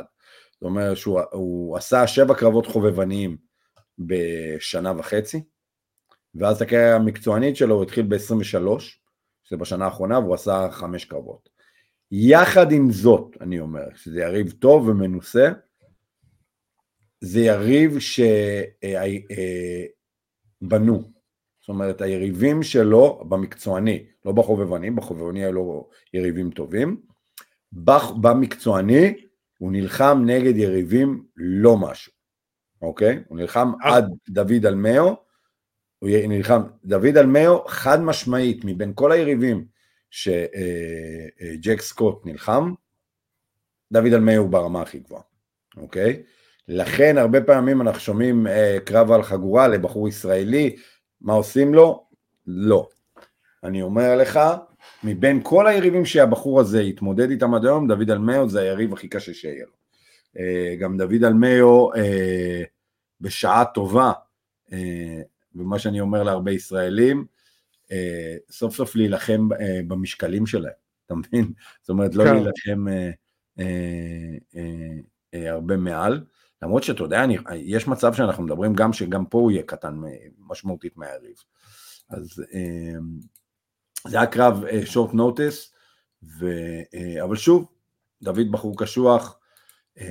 זאת אומרת שהוא עשה שבע קרבות חובבניים בשנה וחצי, ואז הקריירה המקצוענית שלו הוא התחיל ב-23, שזה בשנה האחרונה, והוא עשה חמש קרבות. יחד עם זאת, אני אומר, שזה יריב טוב ומנוסה, זה יריב שבנו. זאת אומרת, היריבים שלו במקצועני, לא בחובבני, בחובבני היו לו יריבים טובים, במקצועני הוא נלחם נגד יריבים לא משהו, אוקיי? הוא נלחם אה. עד דוד אלמאו, הוא נלחם, דוד אלמאו חד משמעית מבין כל היריבים שג'ק אה, אה, סקוט נלחם, דוד אלמאו הוא ברמה הכי גבוהה, אוקיי? לכן הרבה פעמים אנחנו שומעים קרב על חגורה לבחור ישראלי, מה עושים לו? לא. אני אומר לך, מבין כל היריבים שהבחור הזה התמודד איתם עד היום, דוד אלמאו זה היריב הכי קשה שיהיה לו. אה, גם דוד אלמאו אה, בשעה טובה, אה, ומה שאני אומר להרבה ישראלים, סוף סוף להילחם במשקלים שלהם, אתה מבין? זאת אומרת, לא כן. להילחם הרבה מעל. למרות שאתה יודע, אני, יש מצב שאנחנו מדברים גם שגם פה הוא יהיה קטן משמעותית מהיריב. אז זה היה קרב שורט uh, נוטס, uh, אבל שוב, דוד בחור קשוח, uh,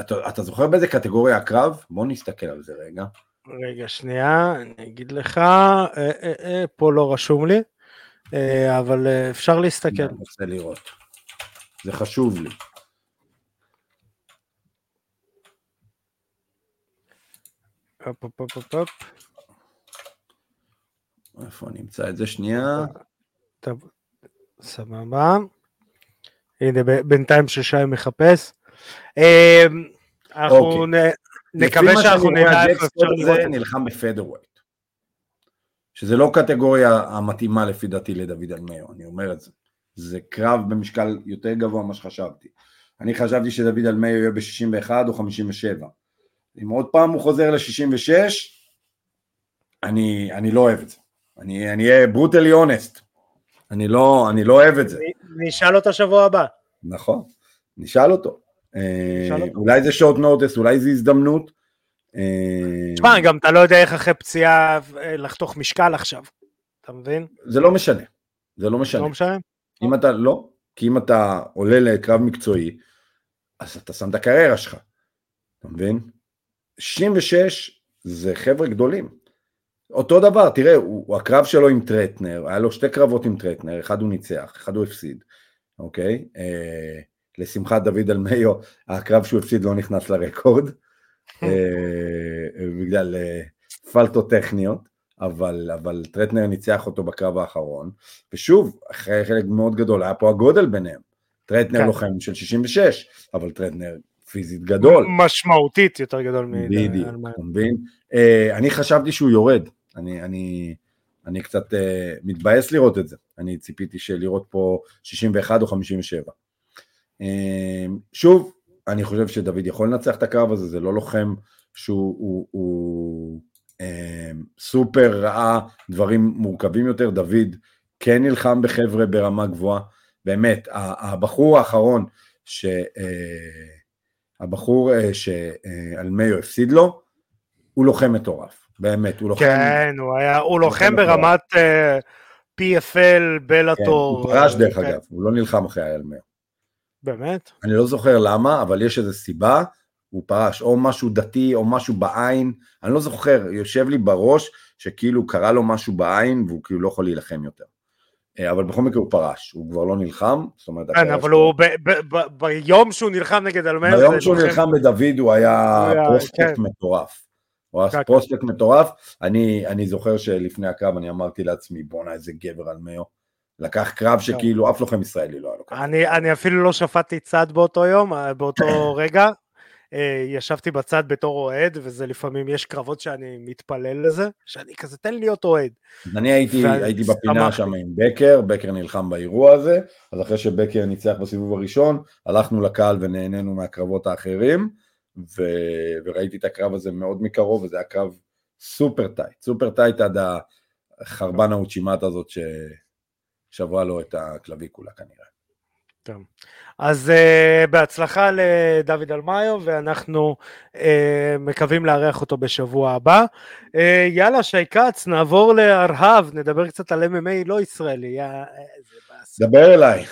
אתה, אתה זוכר באיזה קטגוריה הקרב? בוא נסתכל על זה רגע. רגע, שנייה, אני אגיד לך, אה, אה, אה, פה לא רשום לי, אה, אבל אה, אפשר להסתכל. אני רוצה לראות, זה חשוב לי. הופ, הופ, הופ, הופ. איפה נמצא את זה שנייה? טוב, סבבה. הנה, בינתיים ששי מחפש. אמ, אנחנו אוקיי. נקווה שאנחנו נדע איך אפשר לזה. נלחם בפדרווייט. שזה לא קטגוריה המתאימה לפי דעתי לדוד אלמאו, אני אומר את זה. זה קרב במשקל יותר גבוה ממה שחשבתי. אני חשבתי שדוד אלמאו יהיה ב-61 או 57. אם עוד פעם הוא חוזר ל-66, אני, אני לא אוהב את זה. אני אהיה ברוטלי אונסט. אני לא, אני לא אוהב את זה. נשאל אותו שבוע הבא. נכון, נשאל אותו. אה, אולי זה שורט נוטס, אולי זו הזדמנות. אה, תשמע, גם אתה לא יודע איך אחרי פציעה אה, לחתוך משקל עכשיו, אתה מבין? זה לא משנה, זה לא משנה. לא משנה? אם אתה, לא, כי אם אתה עולה לקרב מקצועי, אז אתה שם את הקריירה שלך, אתה מבין? 66 זה חבר'ה גדולים. אותו דבר, תראה, הוא, הקרב שלו עם טרטנר, היה לו שתי קרבות עם טרטנר, אחד הוא ניצח, אחד הוא הפסיד, אוקיי? אה, לשמחת דוד אלמיו, הקרב שהוא הפסיד לא נכנס ל record, אה, בגלל אה, תקלות טכניות, אבל, אבל טרטנר ניצח אותו בקרב האחרון, ושוב, אחרי חלק מאוד גדול, היה פה הגודל ביניהם. טרטנר כן. לוחם של 66, אבל טרטנר פיזית גדול. משמעותית יותר גדול מ... בדיוק, אתה מבין? אה, אני חשבתי שהוא יורד, אני, אני, אני קצת אה, מתבאס לראות את זה, אני ציפיתי שלראות פה 61 או 57. אה, שוב, אני חושב שדוד יכול לנצח את הקרב הזה, זה לא לוחם שהוא הוא, הוא, אה, סופר ראה דברים מורכבים יותר, דוד כן נלחם בחבר'ה ברמה גבוהה, באמת, הבחור האחרון ש... Uh, הבחור uh, שאלמיו הפסיד לו, הוא לוחם מטורף. באמת, הוא לוחם... כן, הוא היה, הוא לוחם ברמת uh, אה, PFL, בלאטור. כן, הוא פרש דרך אגב, הוא לא נלחם אחרי האלמר. באמת? אני לא זוכר למה, אבל יש איזו סיבה, הוא פרש, או משהו דתי, או משהו בעין, אני לא זוכר, יושב לי בראש, שכאילו קרה לו משהו בעין, והוא כאילו לא יכול להילחם יותר. אה, אבל בכל מקרה הוא פרש, הוא כבר לא נלחם, זאת אומרת... כן, אבל הוא ביום שהוא נלחם נגד אלמר... ביום שהוא נלחם בדוד הוא היה פרוספקט כן. מטורף. הוא היה פרוספקט מטורף, אני, זוכר שלפני הקרב אני אמרתי לעצמי בואנה איזה גבר מאו, לקח קרב שכאילו אף לוחם ישראלי לא היה לו אני, אני אפילו לא שפטתי צד באותו יום, אה, באותו רגע, ישבתי בצד בתור אוהד, וזה לפעמים, יש קרבות שאני מתפלל לזה, שאני כזה, תן לי להיות אוהד. אני הייתי, הייתי בפינה שם עם בקר, בקר נלחם באירוע הזה, אז אחרי שבקר ניצח בסיבוב הראשון, הלכנו לקהל ונהנינו מהקרבות האחרים, ו... וראיתי את הקרב הזה מאוד מקרוב, וזה היה קרב סופר tight, סופר tight עד החרבן ה uchi mata הזאת ששברה לו את הקלביקולה כנראה. טוב. אז uh, בהצלחה לדוד אלמיו, ואנחנו uh, מקווים לארח אותו בשבוע הבא. Uh, יאללה, שי כץ, נעבור לארהב, נדבר קצת על MMA לא ישראלי. דבר אליי.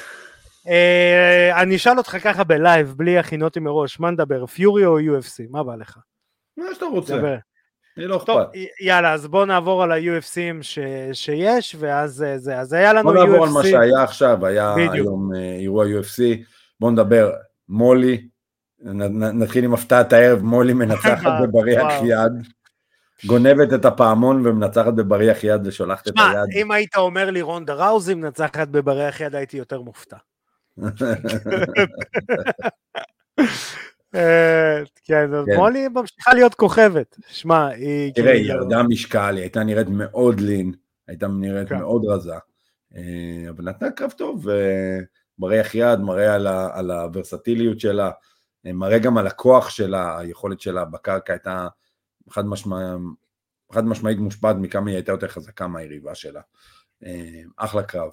Uh, אני אשאל אותך ככה בלייב, בלי הכינותי מראש, מה נדבר, פיורי או UFC? מה בא לך? מה שאתה רוצה. דבר. לי לא טוב, אכפת. יאללה, אז בואו נעבור על ה-UFCים ש... שיש, ואז זה, אז היה לנו UFC. בואו נעבור על מה שהיה עכשיו, היה בדיוק. היום אירוע UFC. בואו נדבר, מולי, נתחיל עם הפתעת הערב, מולי מנצחת בבריח יד, גונבת את הפעמון ומנצחת בבריח יד ושולחת את היד. שמע, אם היית אומר לי רונדה ראוזי מנצחת בבריח יד, הייתי יותר מופתע. אה, כן, אז כן. מולי ממשיכה להיות כוכבת. שמע, היא... תראה, היא כאילו- ירדה משקל, היא הייתה נראית מאוד לין, הייתה נראית כן. מאוד רזה, אה, אבל נתנה קרב טוב, מראה יד, מראה על, הוורסטיליות שלה, מראה גם על הכוח שלה, היכולת שלה בקרקע הייתה חד, משמע, חד משמעית מושפעת מכמה היא הייתה יותר חזקה מהיריבה שלה. אה, אחלה קרב.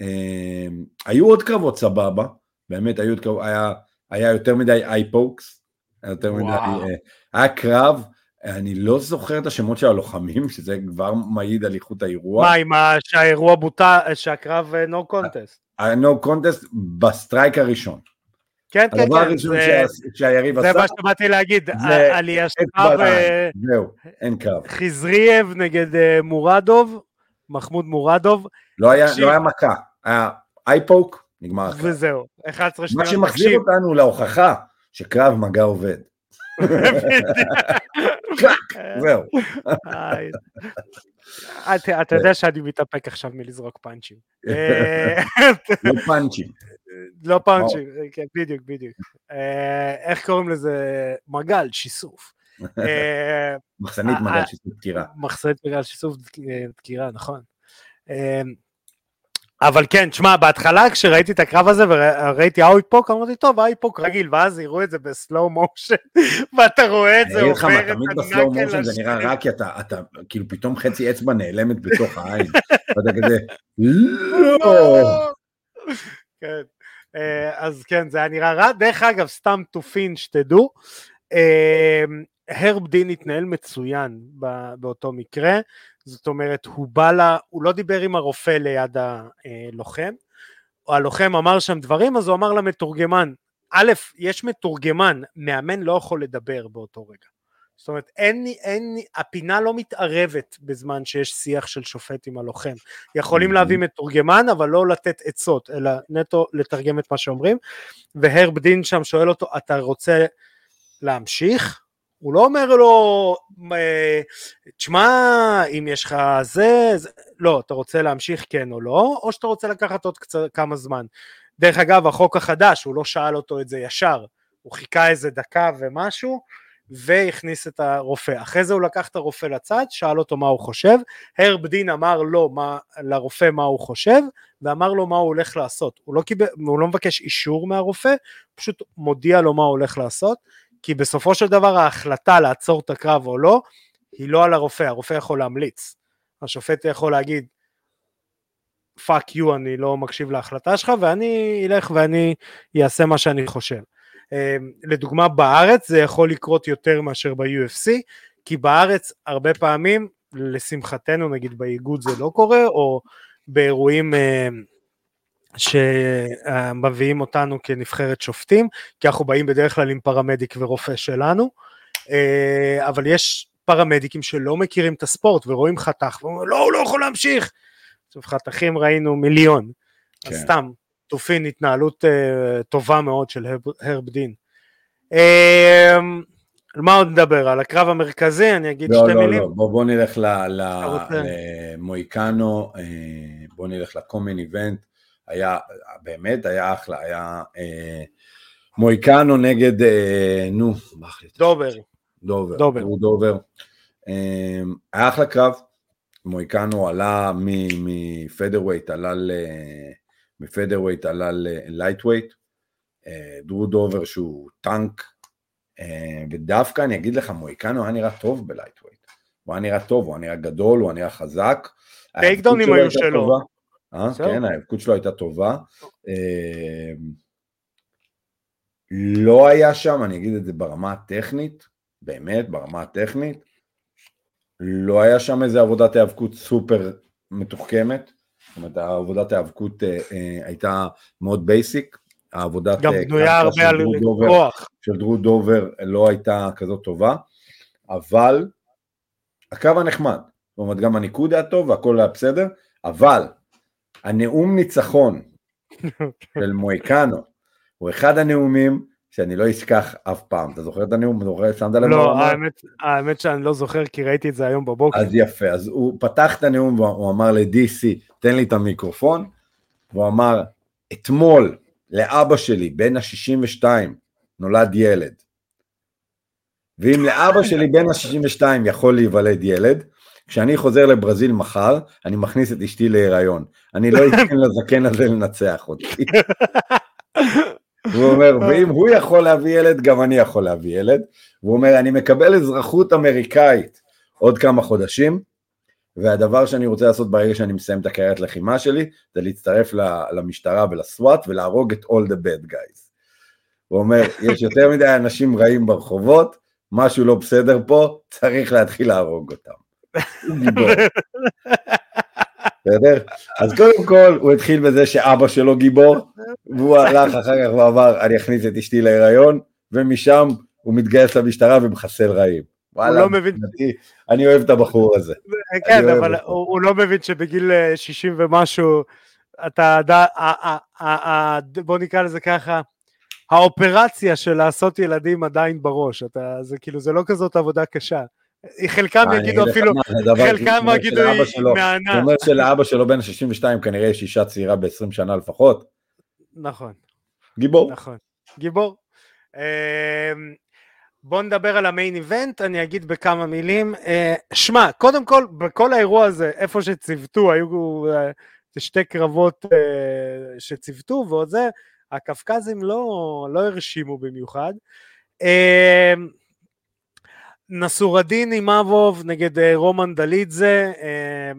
אה, היו עוד קרבות סבבה, באמת היו עוד קרבות, היה, היה יותר מדי אייפוקס, היה יותר מדי, אה, היה קרב, אני לא זוכר את השמות של הלוחמים, שזה כבר מעיד על איכות האירוע. מה, עם שהאירוע בוטה, שהקרב נו קונטסט? ה-No contest בסטרייק הראשון. כן, כן, הדבר כן. הראשון זה, שהיריב עשה, זה מה שבאתי להגיד, שלך ו... זהו, אין קרב. חזריאב נגד אה, מורדוב, מחמוד מורדוב. לא היה, לא היה מכה, היה אייפוק, נגמר הקרב. וזהו, 11 שניות. מה שמחזיר אותנו להוכחה שקרב מגע עובד. זהו. אתה יודע שאני מתאפק עכשיו מלזרוק פאנצ'ים. לא פאנצ'ים. לא פאנצ'ים, כן, בדיוק, בדיוק. אה, איך קוראים לזה? מגל, שיסוף. אה, מחסנית מגל, אה, שיסוף דקירה. מחסנית מגל, שיסוף דקירה, נכון. אבל כן, תשמע, בהתחלה כשראיתי את הקרב הזה וראיתי אייפוק, אמרתי, טוב, אייפוק רגיל, ואז יראו את זה בסלואו מושן, ואתה רואה את זה עובר את הנקל לשני. תמיד בסלואו מושן זה נראה רע, כי אתה, כאילו פתאום חצי אצבע נעלמת בתוך העין, ואתה כזה, לא! כן, אה, אז כן, זה היה נראה רע. דרך אגב, סתם תופין, שתדעו, אה, הרב דין התנהל מצוין באותו מקרה, זאת אומרת, הוא בא לה, הוא לא דיבר עם הרופא ליד הלוחם, הלוחם אמר שם דברים, אז הוא אמר למתורגמן, א', יש מתורגמן, מאמן לא יכול לדבר באותו רגע. זאת אומרת, אין, אין, הפינה לא מתערבת בזמן שיש שיח של שופט עם הלוחם. יכולים להביא מתורגמן, אבל לא לתת עצות, אלא נטו לתרגם את מה שאומרים. והרב דין שם שואל אותו, אתה רוצה להמשיך? הוא לא אומר לו, תשמע, אם יש לך זה, זה, לא, אתה רוצה להמשיך כן או לא, או שאתה רוצה לקחת עוד קצת, כמה זמן. דרך אגב, החוק החדש, הוא לא שאל אותו את זה ישר, הוא חיכה איזה דקה ומשהו, והכניס את הרופא. אחרי זה הוא לקח את הרופא לצד, שאל אותו מה הוא חושב, הרב דין אמר לו מה, לרופא מה הוא חושב, ואמר לו מה הוא הולך לעשות. הוא לא, קיבל, הוא לא מבקש אישור מהרופא, פשוט מודיע לו מה הוא הולך לעשות. כי בסופו של דבר ההחלטה לעצור את הקרב או לא, היא לא על הרופא, הרופא יכול להמליץ. השופט יכול להגיד, fuck you, אני לא מקשיב להחלטה שלך, ואני אלך ואני אעשה מה שאני חושב. אמ, לדוגמה בארץ זה יכול לקרות יותר מאשר ב-UFC, כי בארץ הרבה פעמים, לשמחתנו נגיד באיגוד זה לא קורה, או באירועים אמ, שמביאים אותנו כנבחרת שופטים, כי אנחנו באים בדרך כלל עם פרמדיק ורופא שלנו, אה, אבל יש פרמדיקים שלא מכירים את הספורט ורואים חתך ואומרים לא, הוא לא יכול להמשיך. עכשיו חתכים ראינו מיליון, כן. אז סתם, תופין התנהלות uh, טובה מאוד של הרב, דין. Uh, על מה עוד נדבר? על הקרב המרכזי? אני אגיד לא, שתי לא, מילים. לא, בוא, בוא נלך למויקנו, בוא נלך ל co-main event. היה, באמת היה אחלה, היה אה, מויקנו נגד, אה, נו, דובר. דובר. דובר. דובר. אה, היה אחלה קרב, מויקנו עלה מפדרווייט, עלה ל... מפדרווייט עלה ללייטווייט, דרו דובר שהוא טנק, אה, ודווקא אני אגיד לך, מויקנו היה נראה טוב ב lightweight, הוא היה נראה טוב, הוא היה נראה גדול, הוא היה נראה חזק. takedown ים היו שלו. אה, כן, ההאבקות שלו הייתה טובה. אה, לא היה שם, אני אגיד את זה ברמה הטכנית, באמת, ברמה הטכנית, לא היה שם איזה עבודת היאבקות סופר מתוחכמת, זאת אומרת עבודת ההיאבקות אה, אה, הייתה מאוד basic, העבודת גם בנויה הרבה על כוח. של דרו דובר לא הייתה כזאת טובה, אבל הקו הנחמד, זאת אומרת גם הניקוד היה טוב והכל היה בסדר, אבל הנאום ניצחון של מויקנו הוא אחד הנאומים שאני לא אשכח אף פעם. אתה זוכר את הנאום? זוכר, שמת לב? לא, האמת, האמת שאני לא זוכר כי ראיתי את זה היום בבוקר. אז יפה, אז הוא פתח את הנאום והוא אמר ל-DC, תן לי את המיקרופון, והוא אמר, אתמול לאבא שלי, בן ה-62, נולד ילד. ואם לאבא שלי בן ה-62 יכול להיוולד ילד, כשאני חוזר לברזיל מחר, אני מכניס את אשתי להיריון. אני לא אתן לזקן הזה לנצח אותי. הוא אומר, ואם הוא יכול להביא ילד, גם אני יכול להביא ילד. והוא אומר, אני מקבל אזרחות אמריקאית עוד כמה חודשים, והדבר שאני רוצה לעשות ברגע שאני מסיים את הקריירת לחימה שלי, זה להצטרף למשטרה ולסוואט ולהרוג את all the bad guys. הוא אומר, יש יותר מדי אנשים רעים ברחובות, משהו לא בסדר פה, צריך להתחיל להרוג אותם. הוא גיבור. בסדר? אז קודם כל הוא התחיל בזה שאבא שלו גיבור, והוא הלך אחר כך ואמר אני אכניס את אשתי להיריון, ומשם הוא מתגייס למשטרה ומחסל רעים. וואלה, לא מבין. אני אוהב את הבחור הזה. כן, אבל הוא לא מבין שבגיל 60 אה, ומשהו, אתה, בוא נקרא לזה ככה, האופרציה של לעשות ילדים עדיין בראש, אתה, זה כאילו, זה לא כזאת עבודה קשה. חלקם יגידו אפילו, חלקם יגידו מהענן. זאת אומרת שלאבא שלו בן 62 כנראה יש אישה צעירה ב-20 שנה לפחות. נכון. גיבור. נכון, גיבור. אמ, בוא נדבר על המיין איבנט, אני אגיד בכמה מילים. אה, שמע, קודם כל, בכל האירוע הזה, איפה שציוותו, היו אה, שתי קרבות אה, שציוותו ועוד זה, הקווקזים לא, לא הרשימו במיוחד. נסורדין אימאבוב נגד אה, רומן דלידזה, אה,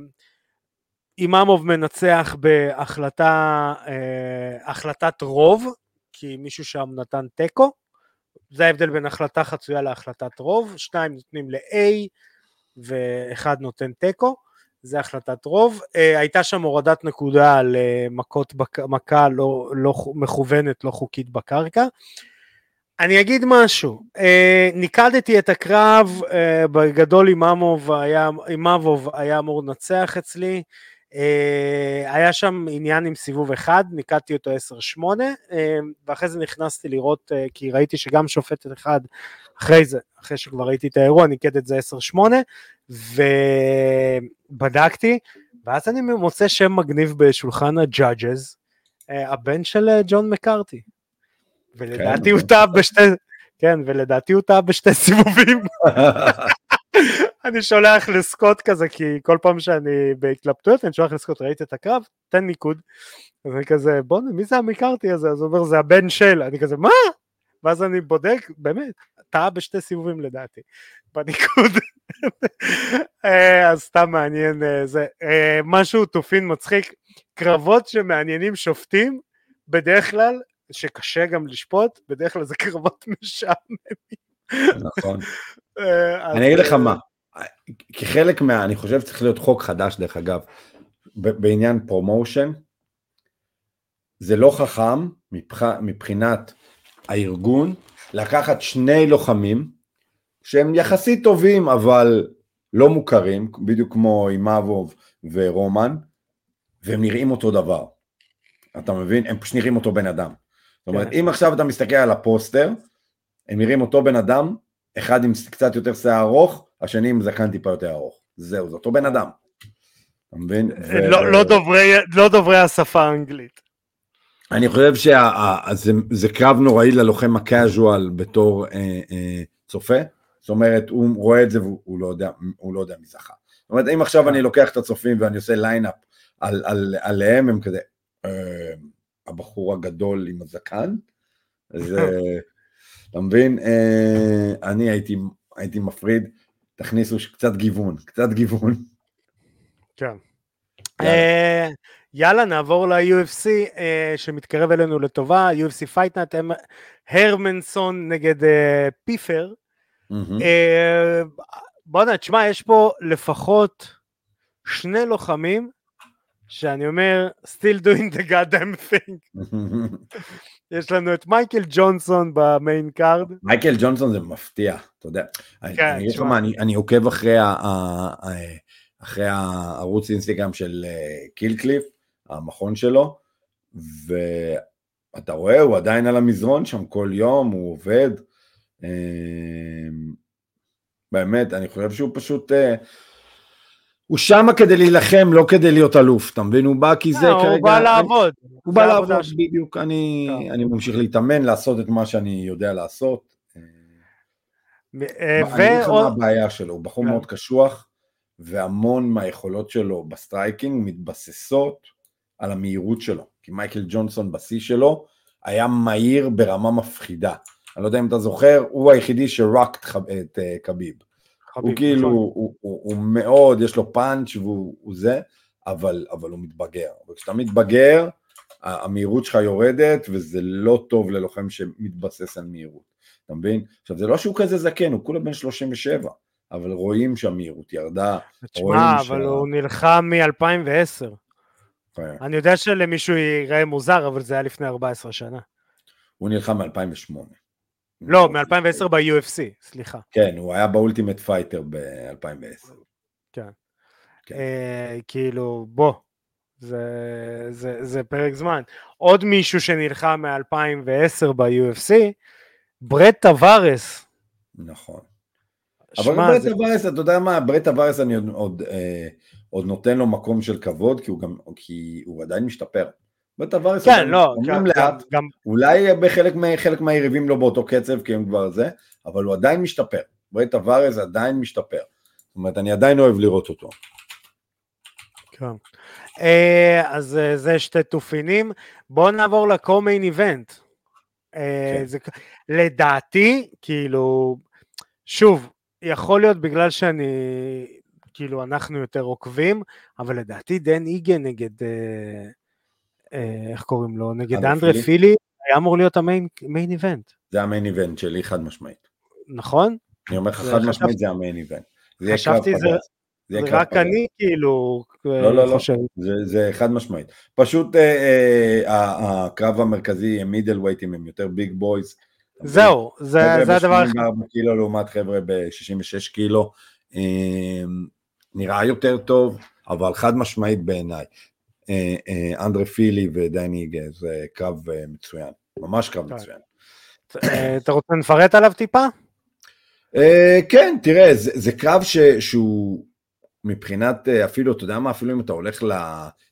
אימאמוב מנצח בהחלטה, אה, החלטת רוב, כי מישהו שם נתן תיקו, זה ההבדל בין החלטה חצויה להחלטת רוב, שניים נותנים ל-A ואחד נותן תיקו, זה החלטת רוב. הייתה שם הורדת נקודה על מכות, מכה לא, לא מכוונת, לא חוקית בקרקע. אני אגיד משהו, אה, ניקדתי את הקרב, אה, בגדול אימאמוב היה, אימאבוב היה אמור לנצח אצלי, אה, היה שם עניין עם סיבוב אחד, ניקדתי אותו 10-8, אה, ואחרי זה נכנסתי לראות, אה, כי ראיתי שגם שופטת אחד, אחרי זה, אחרי שכבר ראיתי את האירוע, ניקד את זה 10-8, ובדקתי, ואז אני מוצא שם מגניב בשולחן הג'אג'ז, אה, הבן של אה, ג'ון מקארתי. ולדעתי הוא טעה בשתי, כן, ולדעתי הוא טעה בשתי סיבובים. אני שולח לסקוט כזה, כי כל פעם שאני בהתלבטויות, אני שולח לסקוט, ראית את הקרב? תן ניקוד. אז אני כזה, בוא'נה, מי זה המקארתי הזה? אז הוא אומר, זה הבן של. אני כזה, מה? ואז אני בודק, באמת, טעה בשתי סיבובים לדעתי, בניקוד. אה, אז סתם מעניין אה, זה. אה, משהו תופין מצחיק, קרבות שמעניינים שופטים, בדרך כלל שקשה גם לשפוט, בדרך כלל זה קרבות משעממים. נכון. אה, אני אגיד לך אה, מה, כחלק מה, אני חושב שצריך להיות חוק חדש דרך אגב, בעניין promotion, זה לא חכם מבחינת הארגון לקחת שני לוחמים שהם יחסית טובים אבל לא מוכרים, בדיוק כמו אימאבוב ורומן, והם נראים אותו דבר. אתה מבין? הם פשוט נראים אותו בן אדם. זאת אומרת, כן. אם עכשיו אתה מסתכל על הפוסטר, הם נראים אותו בן אדם, אחד עם קצת יותר שיער ארוך, השני עם זקן טיפה יותר ארוך. זהו, זה אותו בן אדם. אתה מבין? לא, לא, דוברי, לא דוברי השפה האנגלית. אני חושב שזה קרב נוראי ללוחם ה casual בתור אה, אה, צופה, זאת אומרת, הוא רואה את זה והוא לא יודע, לא יודע מי זכה. זאת אומרת, אם עכשיו אני לוקח את הצופים ואני עושה line-up על, על, עליהם, הם כזה, אה, הבחור הגדול עם הזקן, זה, אתה מבין? אה, אני הייתי, הייתי מפריד, תכניסו קצת גיוון, קצת גיוון. כן. יאללה, יאללה נעבור ל-UFC שמתקרב אלינו לטובה, UFC Fight Night, הרמנסון נגד פיפר. בוא'נה, תשמע, יש פה לפחות שני לוחמים שאני אומר, still doing the goddamn thing. יש לנו את מייקל ג'ונסון ב main card. מייקל ג'ונסון זה מפתיע, אתה יודע. כן, אני, אני, אני עוקב אחרי, ה, אחרי הערוץ אינסטגרם של Kill Cliff, אה, המכון שלו, ואתה רואה, הוא עדיין על המזרון שם כל יום, הוא עובד. אה, באמת, אני חושב שהוא פשוט... אה, הוא שמה כדי להילחם, לא כדי להיות אלוף, אתה מבין? הוא בא כי זה כרגע... הוא בא לעבוד. הוא בא לעבוד, בדיוק. אני, ממשיך להתאמן, לעשות את מה שאני יודע לעשות. אני אגיד לך מה הבעיה שלו, הוא בחור כן. מאוד קשוח, והמון מהיכולות שלו ב striking מתבססות על המהירות שלו. כי מייקל ג'ונסון בשיא שלו היה מהיר ברמה מפחידה. אני לא יודע אם אתה זוכר, הוא היחידי שרק את אה, קביב. הוא כאילו, נכון. הוא, הוא, הוא מאוד, יש לו פאנץ' והוא זה, אבל, אבל הוא מתבגר. וכשאתה מתבגר, המהירות שלך יורדת, וזה לא טוב ללוחם שמתבסס על מהירות. אתה מבין? עכשיו, זה לא שהוא כזה זקן, הוא כולה בן 37, אבל רואים שהמהירות ירדה. תשמע, אבל שה... הוא נלחם מ-2010. כן. אני יודע שלמישהו ייראה מוזר, אבל זה היה לפני 14 שנה. הוא נלחם מ-2008. לא, מ-2010 ב-UFC, סליחה. כן, הוא היה ב Ultimate Fighter ב-2010. כן. כן. אה, כאילו, בוא, זה, זה, זה פרק זמן. עוד מישהו שנלחם מ-2010 ב-UFC, ברד טווארס. נכון. אבל ברד. טווארס, אתה יודע מה, ברד טווארס אני עוד, עוד, אה, עוד נותן לו מקום של כבוד, כי הוא, גם, כי הוא עדיין משתפר. בטווארס, כן, לא, גם לאט, גם... אולי בחלק חלק מהיריבים לא באותו קצב, כי הם כבר זה, אבל הוא עדיין משתפר. ברית טווארס עדיין משתפר. זאת אומרת, אני עדיין אוהב לראות אותו. כן. אה, אז אה, זה שתי תופינים. בואו נעבור לקומיין איבנט. אה, כן. לדעתי, כאילו, שוב, יכול להיות בגלל שאני, כאילו, אנחנו יותר עוקבים, אבל לדעתי דן איגן נגד... אה, איך קוראים לו, נגד אנדרה פילי, היה אמור להיות ה main event. זה ה main event שלי חד משמעית. נכון? אני אומר לך חד משמעית זה ה main event. חשבתי זה... זה רק אני כאילו לא, לא, לא, זה, זה חד משמעית. פשוט אה, אה, הקרב המרכזי הם middleweight ים, הם יותר big boys. זהו, זה, זה הדבר הכי... חבר'ה ב-84 קילו לעומת חבר'ה ב-66 קילו. אה, נראה יותר טוב, אבל חד משמעית בעיניי. אה, אה, אנדרה פילי ודני זה קרב אה, מצוין, ממש קרב מצוין. אתה רוצה לפרט עליו טיפה? כן, תראה, זה קרב שהוא מבחינת אפילו, אתה יודע מה, אפילו אם אתה הולך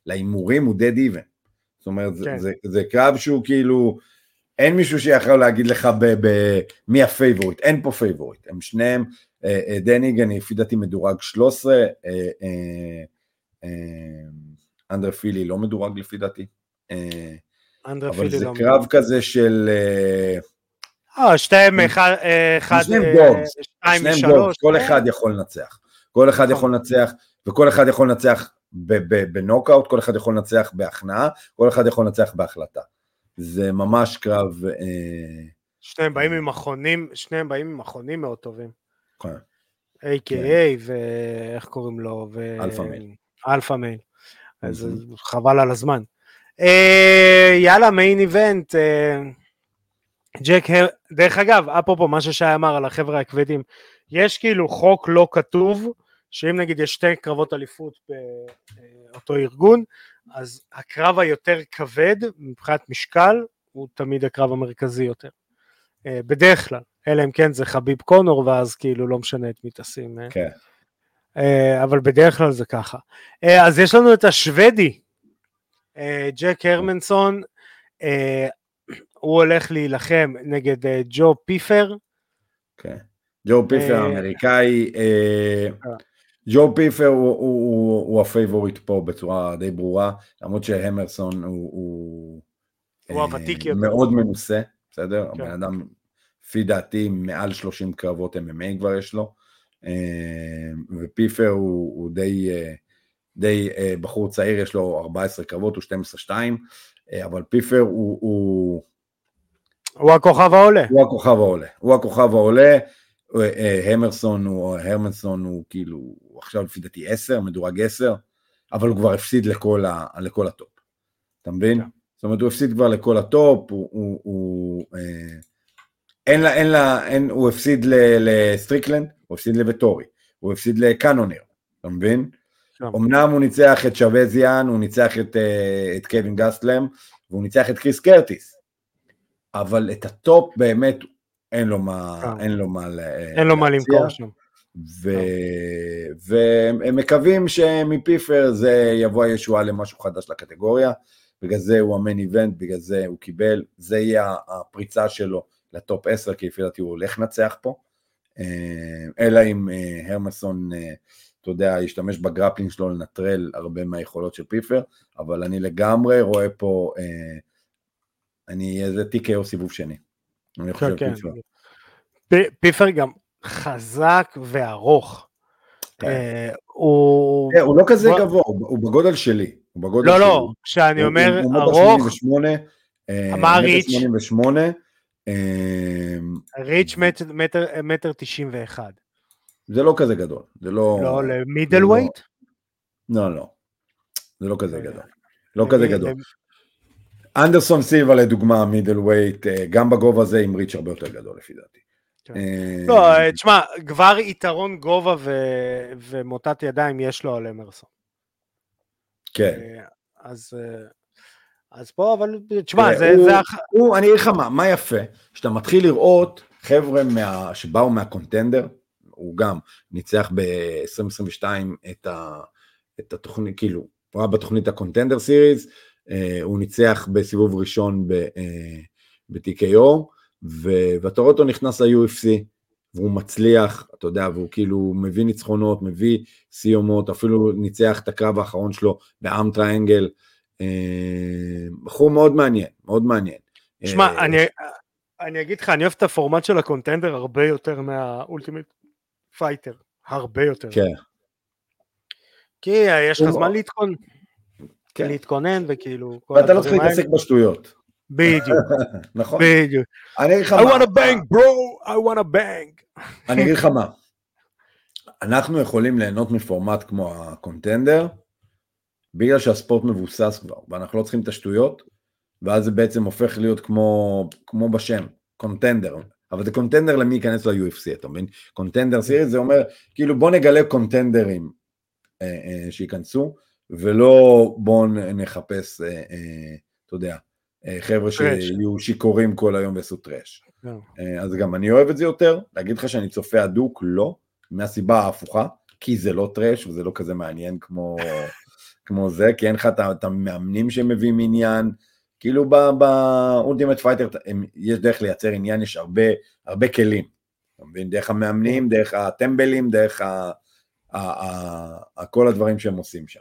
להימורים הוא dead even. זאת אומרת, כן. זה קרב שהוא כאילו, אין מישהו שיכול להגיד לך מי ה favorite, אין פה favorite, הם שניהם, דן איגן לפי דעתי מדורג 13, אנדרה פילי לא מדורג לפי דעתי. אה, אנדרה פילי לא מדורג. אבל זה קרב כזה של... אה, אה שתיהם אחד, אחד, שניהם dogs, שניהם dogs, כל אחד יכול לנצח. כל אחד יכול לנצח, וכל אחד יכול לנצח בנוקאוט, כל אחד יכול לנצח בהכנעה, כל אחד יכול לנצח בהחלטה. זה ממש קרב... שניהם באים עם מכונים, שניהם באים עם מכונים מאוד טובים. כן. A.K.A. כן. ואיך קוראים לו? Alpha Male. Alpha Male. אז חבל על הזמן. אה, יאללה, main event. אה, ג'ק הר... דרך אגב, אפרופו מה ששי אמר על החבר'ה הכבדים, יש כאילו חוק לא כתוב, שאם נגיד יש שתי קרבות אליפות באותו ארגון, אז הקרב היותר כבד מבחינת משקל הוא תמיד הקרב המרכזי יותר. אה, בדרך כלל, אלא אם כן זה חביב קונור ואז כאילו לא משנה את מי תשים. כן. אה, אבל בדרך כלל זה ככה. אה, אז יש לנו את השוודי, אה, ג'ק הרמנסון, הוא הולך להילחם נגד ג'ו פיפר. כן, ג'ו פיפר האמריקאי. ג'ו פיפר הוא, הוא, הוא, הוא ה favorite פה בצורה די ברורה, למרות שהרמנסון הוא. מאוד מנוסה, בסדר? כן. הבן אדם, לפי דעתי, מעל 30 קרבות MMA כבר יש לו, ופיפר הוא, הוא די, די בחור צעיר, יש לו 14 קרבות, הוא 12-2, אבל פיפר הוא, הוא... הוא הכוכב העולה. הוא הכוכב העולה. הוא הכוכב העולה. הרמנסון הוא, הרמנסון הוא כאילו, הוא עכשיו לפי דעתי 10, מדורג 10, אבל הוא כבר הפסיד לכל, ה, לכל ה top. אתה מבין? Yeah. זאת אומרת, הוא הפסיד כבר לכל ה top, הוא... הוא, הוא אה, אין לה, אין לה, אין, הוא הפסיד לסטריקלנד, הוא הפסיד לווטורי, הוא הפסיד לקאנונר, אתה מבין? Yeah. אמנם הוא ניצח את שחבזיאן, הוא ניצח את, uh, את קווין גסטלם, והוא ניצח את קריס קרטיס, אבל את ה top באמת אין לו מה, אה. אין לו מה, אין לו מה למכור שם. ו... והם מקווים שמפיפר זה יבוא הישועה למשהו חדש לקטגוריה, בגלל זה הוא ה main event, בגלל זה הוא קיבל, זה יהיה הפריצה שלו ל top 10, כי לפי דעתי הוא הולך לנצח פה, אלא אם אה, הרמנסון, אתה יודע, ישתמש ב grappling שלו לנטרל הרבה מהיכולות של פיפר, אבל אני לגמרי רואה פה, אני, איזה TKO סיבוב שני. אני חושב כן, פיפר. פיפר גם חזק וארוך. כן. אה, הוא... כן, הוא לא כזה גבוה, הוא בגודל שלי. לא, לא, כשאני אומר ארוך... אה, מה ריץ'? 88. ריץ' מטר תשעים ואחד. זה לא כזה גדול, זה לא... לא, למידל ווייט? לא, לא. זה לא כזה גדול. לא כזה גדול. אנדרסון סילבה לדוגמה, מידל ווייט, אה, גם בגובה הזה עם ריץ' הרבה יותר גדול לפי דעתי. כן. אה, לא, אה, תשמע, כבר יתרון גובה ומוטת ידיים יש לו על אמרסון. כן. אז... אז פה, אבל תשמע, זה... הוא, זה... הוא, אני אגיד לך מה, מה יפה? שאתה מתחיל לראות חבר'ה מה, שבאו מהקונטנדר, הוא גם ניצח ב-2022 את, את התוכנית, כאילו, הוא היה בתוכנית ה Contender Series, אה, הוא ניצח בסיבוב ראשון ב-TKO, אה, ואתה רואה אותו נכנס ל-UFC, והוא מצליח, אתה יודע, והוא כאילו מביא ניצחונות, מביא סיומות, אפילו ניצח את הקרב האחרון שלו ב arm triangle. אה, בחור מאוד מעניין, מאוד מעניין. שמע, אני, אני אגיד לך, אני אוהב את הפורמט של ה Contender הרבה יותר מה Ultimate Fighter, הרבה יותר. כן. כי יש לך זמן להתכונן. כן. להתכונן וכאילו... ואתה לא צריך להתעסק בשטויות. בדיוק. נכון. בדיוק. אני אגיד לך מה. I want to bang bro, I want to bang. אני אגיד לך מה. אנחנו יכולים ליהנות מפורמט כמו ה Contender, בגלל שהספורט מבוסס כבר, ואנחנו לא צריכים את השטויות, ואז זה בעצם הופך להיות כמו, כמו בשם, contender. אבל זה contender למי ייכנס ל-UFC, אתה מבין? Contender Series זה אומר, כאילו בוא נגלה קונטנדרים אה, אה, שייכנסו, ולא בואו נחפש, אה, אה, אתה יודע, אה, חבר'ה שיהיו שיכורים כל היום ועשו trash. לא. אז גם אני אוהב את זה יותר, להגיד לך שאני צופה אדוק, לא, מהסיבה ההפוכה, כי זה לא trash וזה לא כזה מעניין כמו, כמו זה, כי אין לך את המאמנים שמביאים עניין, כאילו ב Ultimate Fighter יש דרך לייצר עניין, יש הרבה, הרבה כלים, אתה מבין? דרך המאמנים, דרך הטמבלים, דרך ה, ה, ה, ה, כל הדברים שהם עושים שם.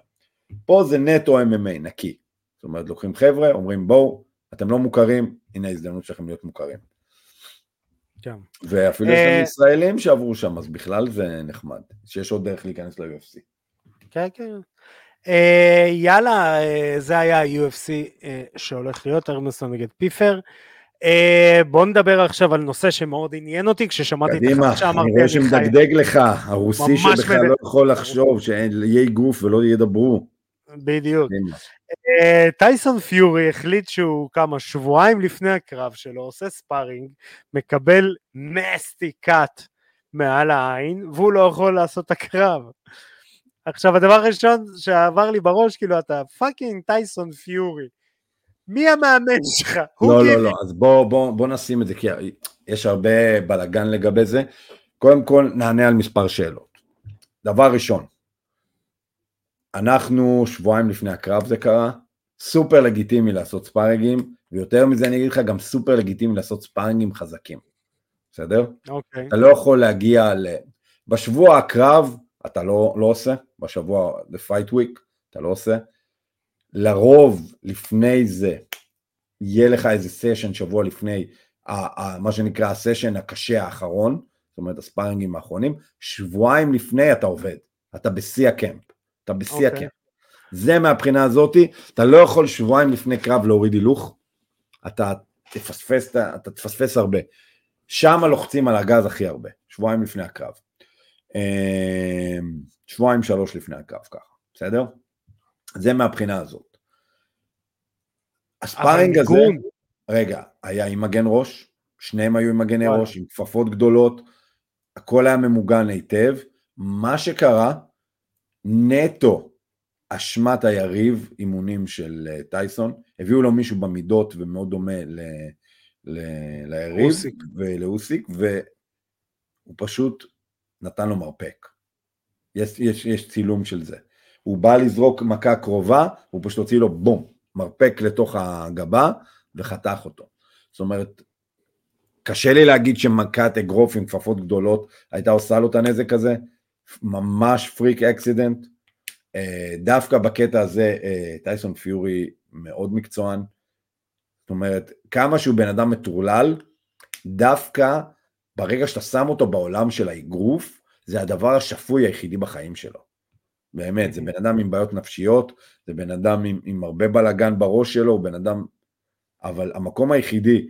פה זה נטו MMA, נקי. זאת אומרת, לוקחים חבר'ה, אומרים בואו, אתם לא מוכרים, הנה ההזדמנות שלכם להיות מוכרים. כן. ואפילו יש לנו אה, ישראלים שעברו שם, אז בכלל זה נחמד, שיש עוד דרך להיכנס ל-UFC. כן, כן. Uh, יאללה, uh, זה היה ה-UFC uh, שהולך להיות, ארמסון נגד פיפר. Uh, בוא נדבר עכשיו על נושא שמאוד עניין אותי, כששמעתי את החדשה שאמרתי, אני רואה שמדגדג לך, הרוסי שבכלל לא יכול לחשוב, שיהיה גוף ולא ידברו. בדיוק. אה, טייסון פיורי החליט שהוא כמה שבועיים לפני הקרב שלו עושה ספארינג, מקבל נסטי קאט מעל העין, והוא לא יכול לעשות את הקרב. עכשיו הדבר הראשון שעבר לי בראש, כאילו אתה fucking טייסון פיורי. מי המאמן שלך? לא, לא, לא, אז בוא, בוא, בוא נשים את זה, כי יש הרבה בלאגן לגבי זה. קודם כל נענה על מספר שאלות. דבר ראשון, אנחנו שבועיים לפני הקרב זה קרה, סופר לגיטימי לעשות ספארינגים, ויותר מזה אני אגיד לך, גם סופר לגיטימי לעשות ספארינגים חזקים, בסדר? אוקיי. אתה לא יכול להגיע ל... בשבוע הקרב אתה לא, לא עושה, בשבוע, the fight week, אתה לא עושה. לרוב, לפני זה, יהיה לך איזה סשן שבוע לפני, ה, ה, מה שנקרא הסשן הקשה האחרון, זאת אומרת הספארינגים האחרונים, שבועיים לפני אתה עובד, אתה בשיא הקמפ, אתה בשיא okay. אוקיי. הקמפ. זה מהבחינה הזאתי, אתה לא יכול שבועיים לפני קרב להוריד הילוך, אתה תפספס, אתה תפספס הרבה. שם לוחצים על הגז הכי הרבה, שבועיים לפני הקרב. אמ, שבועיים שלוש לפני הקרב ככה, בסדר? זה מהבחינה הזאת. הספארינג הזה, רגע, היה עם מגן ראש, שניהם היו עם מגני ראש, עם כפפות גדולות, הכל היה ממוגן היטב. מה שקרה, נטו אשמת היריב, אימונים של אה, טייסון, הביאו לו מישהו במידות ומאוד דומה ל, ל, ליריב ולאוסיק, והוא פשוט נתן לו מרפק. יש, יש, יש צילום של זה. הוא בא לזרוק מכה קרובה, הוא פשוט הוציא לו בום, מרפק לתוך הגבה וחתך אותו. זאת אומרת, קשה לי להגיד שמכת אגרוף עם כפפות גדולות הייתה עושה לו את הנזק הזה, ממש פריק אקסידנט. אה, דווקא בקטע הזה אה, טייסון פיורי מאוד מקצוען. זאת אומרת, כמה שהוא בן אדם מטורלל, דווקא ברגע שאתה שם אותו בעולם של האגרוף, זה הדבר השפוי היחידי בחיים שלו. באמת, זה בן אדם עם בעיות נפשיות, זה בן אדם עם, עם הרבה בלאגן בראש שלו, הוא בן אדם... אבל המקום היחידי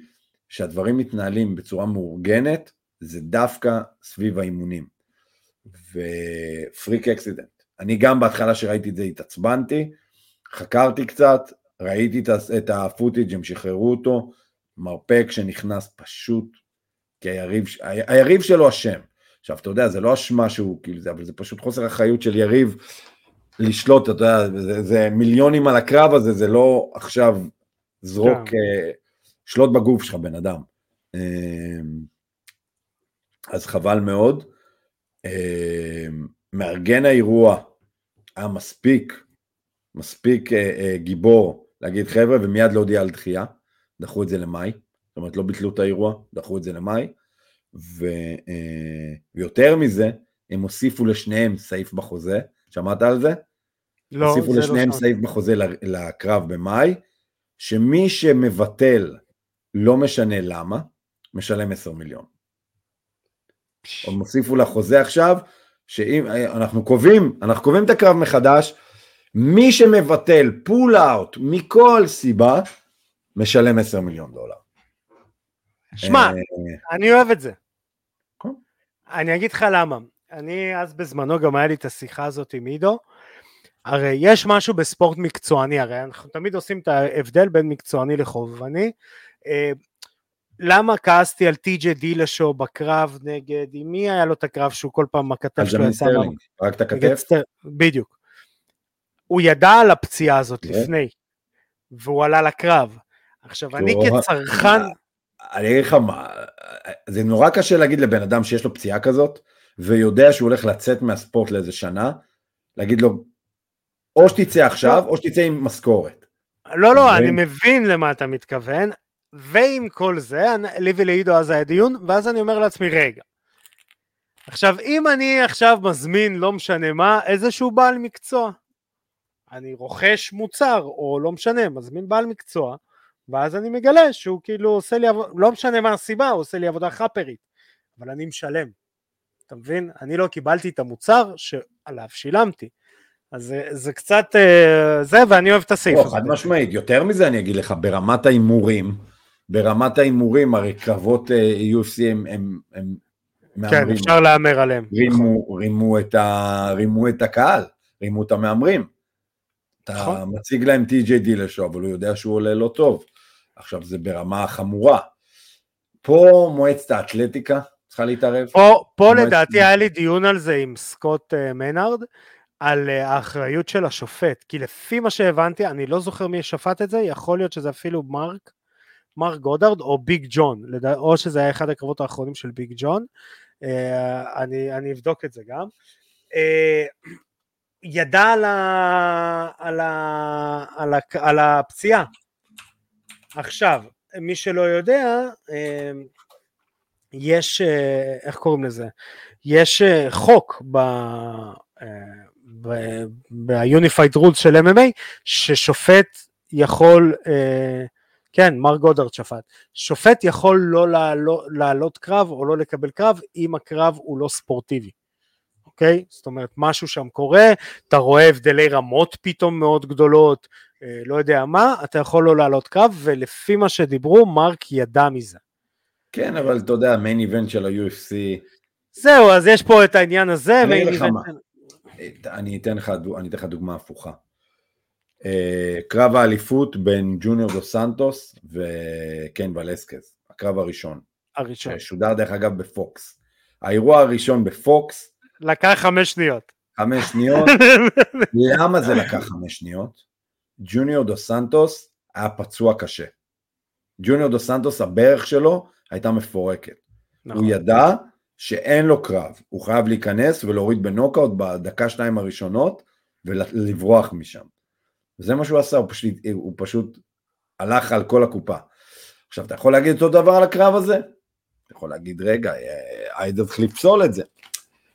שהדברים מתנהלים בצורה מאורגנת, זה דווקא סביב האימונים. ופריק אקסידנט. אני גם בהתחלה שראיתי את זה התעצבנתי, חקרתי קצת, ראיתי את הפוטיג', הם שחררו אותו, מרפק שנכנס פשוט כי היריב, היריב שלו אשם. עכשיו, אתה יודע, זה לא אשמה שהוא, כאילו, זה, אבל זה פשוט חוסר אחריות של יריב לשלוט, אתה יודע, זה, זה מיליונים על הקרב הזה, זה לא עכשיו זרוק, yeah. אה, שלוט בגוף שלך, בן אדם. אמ, אז חבל מאוד. אמ, מארגן האירוע היה מספיק, מספיק אה, אה, גיבור להגיד חבר'ה ומיד להודיע על דחייה, דחו את זה למאי. זאת אומרת, לא ביטלו את האירוע, דחו את זה למאי, ו, אה, ויותר מזה, הם הוסיפו לשניהם סעיף בחוזה, שמעת על זה? לא, הוסיפו זה לא לשניהם לא סעיף בחוזה לקרב במאי, שמי שמבטל, לא משנה למה, משלם 10 מיליון. הם הוסיפו לחוזה עכשיו, שאם אנחנו קובעים, אנחנו קובעים את הקרב מחדש, מי שמבטל פול אאוט מכל סיבה, משלם 10 מיליון דולר. שמע, אה, אני אוהב את זה. אני אגיד לך למה. אני אז בזמנו גם היה לי את השיחה הזאת עם עידו. הרי יש משהו בספורט מקצועני, הרי אנחנו תמיד עושים את ההבדל בין מקצועני לחובבני. אה, למה כעסתי על טי.ג'י דילשו בקרב נגד, עם מי היה לו את הקרב שהוא כל פעם הכתף שלו יצא רק את הכתף? בדיוק. הוא ידע על הפציעה הזאת לפני, והוא עלה לקרב. עכשיו, אני כצרכן... אני אגיד לך מה, זה נורא קשה להגיד לבן אדם שיש לו פציעה כזאת, ויודע שהוא הולך לצאת מהספורט לאיזה שנה, להגיד לו, או שתצא עכשיו, או שתצא עם משכורת. לא, לא, אני מבין למה אתה מתכוון, ועם כל זה, לי ולעידו אז היה דיון, ואז אני אומר לעצמי, רגע, עכשיו, אם אני עכשיו מזמין, לא משנה מה, איזשהו בעל מקצוע, אני רוכש מוצר, או לא משנה, מזמין בעל מקצוע, ואז אני מגלה שהוא כאילו עושה לי עבודה, לא משנה מה הסיבה, הוא עושה לי עבודה חאפרית, אבל אני משלם, אתה מבין? אני לא קיבלתי את המוצר שעליו שילמתי. אז זה, זה קצת אה, זה, ואני אוהב את הסעיף הזה. חד משמעית, יותר מזה אני אגיד לך, ברמת ההימורים, ברמת ההימורים, הרי קרבות אה, UFC הם, הם, הם מהמרים. כן, אפשר להמר עליהם. רימו, רימו, את ה, רימו את הקהל, רימו את המהמרים. אתה נכון. מציג להם טי.ג'יי דילשו, אבל הוא יודע שהוא עולה לא טוב. עכשיו זה ברמה חמורה. פה מועצת האתלטיקה צריכה להתערב. פה, פה מועצת... לדעתי היה לי דיון על זה עם סקוט אה, מנארד, על אה, האחריות של השופט, כי לפי מה שהבנתי, אני לא זוכר מי שפט את זה, יכול להיות שזה אפילו מרק, מרק גודארד או ביג ג'ון, לדע... או שזה היה אחד הקרבות האחרונים של ביג ג'ון, אה, אני, אני אבדוק את זה גם. ידע על, ה, על, ה, על, ה, על הפציעה, עכשיו, מי שלא יודע, אה, יש, אה, איך קוראים לזה? יש אה, חוק ב... ב-Unified Rules של MMA, ששופט יכול, כן, מר גודרד שפט, שופט יכול לא לעלות, לעלות קרב או לא לקבל קרב אם הקרב הוא לא ספורטיבי. אוקיי? זאת אומרת, משהו שם קורה, אתה רואה הבדלי רמות פתאום מאוד גדולות, לא יודע מה, אתה יכול לא לעלות קרב, ולפי מה שדיברו, מרק ידע מזה. כן, אבל אתה יודע, מיין איבנט של ה-UFC... זהו, אז יש פה את העניין הזה, מיין איבנט... אני אתן לך, אני אתן לך דוגמה הפוכה. Uh, קרב האליפות בין ג'וניור דו סנטוס וקן ולסקז, הקרב הראשון. הראשון. ששודר דרך אגב בפוקס. האירוע הראשון בפוקס. לקח חמש שניות. חמש שניות. למה זה לקח חמש שניות? ג'וניור דו סנטוס היה פצוע קשה. ג'וניור דו סנטוס, הברך שלו הייתה מפורקת. נכון. הוא ידע שאין לו קרב, הוא חייב להיכנס ולהוריד בנוקאוט בדקה שתיים הראשונות ולברוח משם. וזה מה שהוא עשה, הוא פשוט, הוא פשוט הלך על כל הקופה. עכשיו, אתה יכול להגיד אותו דבר על הקרב הזה? אתה יכול להגיד, רגע, היידה צריך לפסול את זה.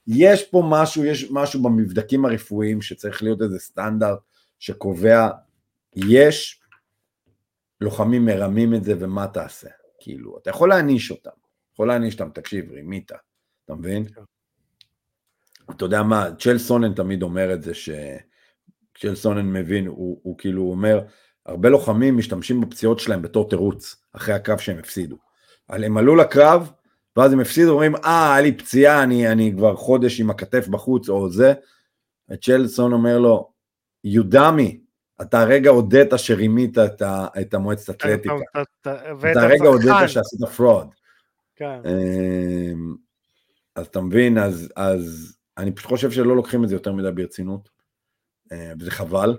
יש פה משהו, יש משהו במבדקים הרפואיים שצריך להיות איזה סטנדרט שקובע יש לוחמים מרמים את זה ומה תעשה? כאילו, אתה יכול להעניש אותם, יכול להעניש אותם, תקשיב, רימית, אתה מבין? כן. אתה יודע מה, צ'ל סונן תמיד אומר את זה, שצ'ל סונן מבין, הוא, הוא כאילו אומר, הרבה לוחמים משתמשים בפציעות שלהם בתור תירוץ, אחרי הקרב שהם הפסידו. הם עלו לקרב, ואז הם הפסידו, אומרים, אה, היה לי פציעה, אני, אני כבר חודש עם הכתף בחוץ, או זה. וצ'לסון אומר לו, you dummy, אתה הרגע הודית שרימית את, את המועצת אתלטיקה. אתה הרגע הודית שעשית fraud. כן. אמ, אז אתה מבין, אז, אז אני פשוט חושב שלא לוקחים את זה יותר מדי ברצינות, אה, וזה חבל.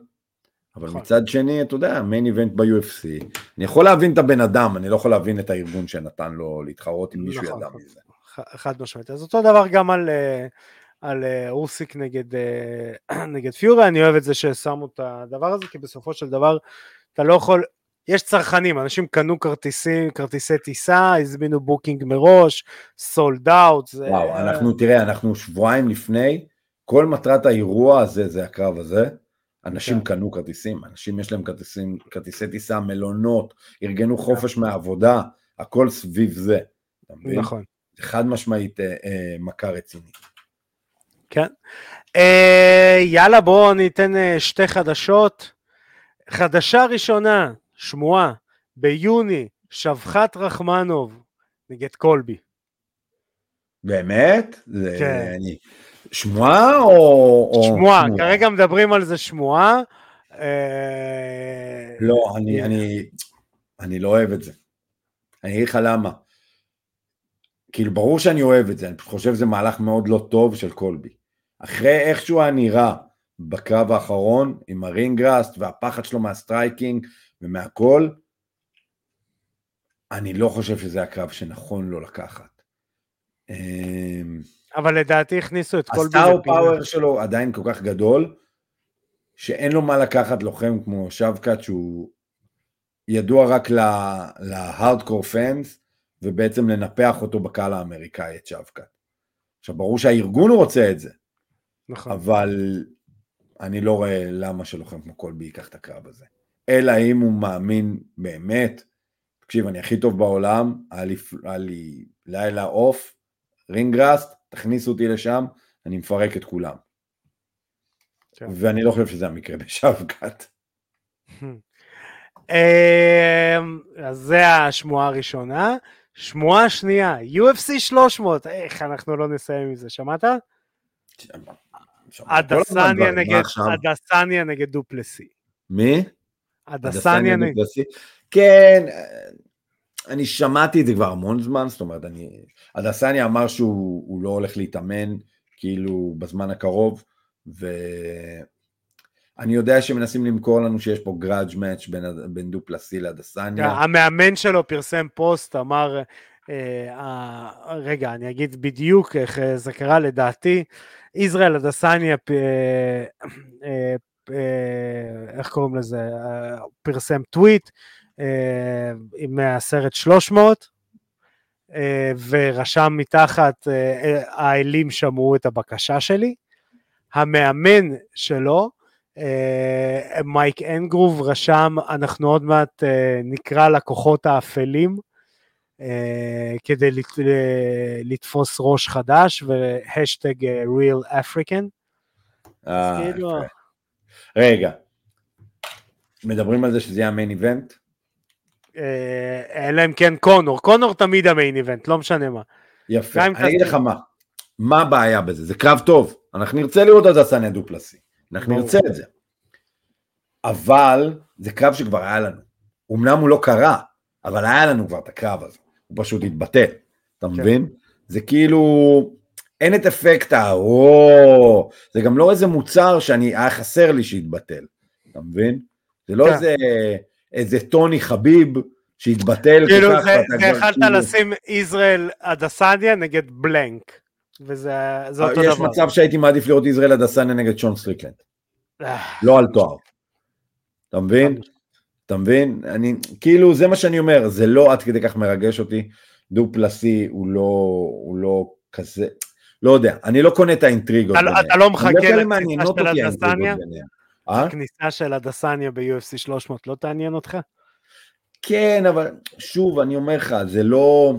אבל נכון. מצד שני, אתה יודע, main event ב-UFC, אני יכול להבין את הבן אדם, אני לא יכול להבין את הארגון שנתן לו להתחרות עם מישהו נכון, ידע מזה. חד משמעית. אז אותו דבר גם על, אה, על אה, אוסיק נגד, אה, נגד פיורי, אני אוהב את זה ששמו את הדבר הזה, כי בסופו של דבר אתה לא יכול, יש צרכנים, אנשים קנו כרטיסים, כרטיסי טיסה, הזמינו booking מראש, sold out. וואו, אנחנו, תראה, אנחנו שבועיים לפני, כל מטרת האירוע הזה זה הקרב הזה. אנשים כן. קנו כרטיסים, אנשים יש להם כרטיסים, כרטיסי טיסה, מלונות, ארגנו חופש מהעבודה, הכל סביב זה. נכון. חד משמעית אה, אה, מכה רצינית. כן. אה, יאללה בואו ניתן אה, שתי חדשות. חדשה ראשונה, שמועה, ביוני, שבחת רחמנוב נגד קולבי. באמת? זה, כן. אני... שמועה או... שמועה, כרגע מדברים על זה שמועה. אה... לא, אני, אני, אני לא אוהב את זה. אני אגיד לך למה. כאילו, ברור שאני אוהב את זה, אני חושב שזה מהלך מאוד לא טוב של קולבי. אחרי איך שהוא היה נראה בקרב האחרון, עם ה ring rust והפחד שלו מה striking ומהכל, אני לא חושב שזה הקרב שנכון לו לקחת. אמ, אבל לדעתי הכניסו את כל... הסטאר פאוור שלו עדיין כל כך גדול, שאין לו מה לקחת לוחם כמו שבקאט, שהוא ידוע רק להארדקור פאנס, ובעצם לנפח אותו בקהל האמריקאי, את שבקאט. עכשיו, ברור שהארגון רוצה את זה, נכון. אבל אני לא רואה למה שלוחם כמו קולבי ייקח את הקרב הזה. אלא אם הוא מאמין באמת, תקשיב, אני הכי טוב בעולם, היה לי, היה לי לילה אוף, רינגראסט, תכניסו אותי לשם, אני מפרק את כולם. כן. ואני לא חושב שזה המקרה בשבקת. אמ, אז זה השמועה הראשונה. שמועה שנייה, UFC 300, איך אנחנו לא נסיים עם זה, שמעת? אדסניה נגד, אדסניה נגד דופלסי. מי? אדסניה נגד... דופלסי. כן, אני שמעתי את זה כבר המון זמן, זאת אומרת, אני... הדסניה אמר שהוא לא הולך להתאמן, כאילו, בזמן הקרוב, ואני יודע שמנסים למכור לנו שיש פה גראדג' מאץ' בין, בין דופלסי לדסניה. המאמן שלו פרסם פוסט, אמר, אה, אה, רגע, אני אגיד בדיוק איך אה, זה קרה לדעתי, ישראל הדסניה, אה, אה, איך קוראים לזה, אה, פרסם טוויט, אה, מהסרט 300, ורשם מתחת, האלים שמעו את הבקשה שלי. המאמן שלו, מייק אנגרוב, רשם, אנחנו עוד מעט נקרא לכוחות האפלים, כדי לתפוס ראש חדש, והשטג real African. כאילו... רגע, מדברים על זה שזה יהיה המיין איבנט? אלא אם כן קונור, קונור תמיד המיין איבנט, לא משנה מה. יפה, אני אגיד לך מה, מה הבעיה בזה? זה קרב טוב, אנחנו נרצה לראות את הסניה דופלסי, אנחנו נרצה את זה. אבל זה קרב שכבר היה לנו. אמנם הוא לא קרה, אבל היה לנו כבר את הקרב הזה, הוא פשוט התבטל, אתה כן. מבין? זה כאילו, אין את אפקט ה-או, זה גם לא איזה מוצר שאני, היה חסר לי שיתבטל, אתה מבין? זה לא כן. איזה, איזה טוני חביב שהתבטל כאילו כך. כאילו, יכלת כאילו... לשים ישראל אדסניה נגד blank, וזה אותו דבר. יש מצב שהייתי מעדיף לראות ישראל אדסניה נגד שון סטריקלנד. אה. לא על תואר. אתה מבין? אתה מבין? אני, כאילו, זה מה שאני אומר, זה לא עד כדי כך מרגש אותי. דו-פלסי הוא לא, הוא לא כזה, לא יודע, אני לא קונה את האינטריגות ביניהם. אתה לא מחכה לכניסה של הדסניה? הכניסה של הדסניה ב-UFC 300 לא תעניין אותך? כן, אבל שוב, אני אומר לך, זה לא...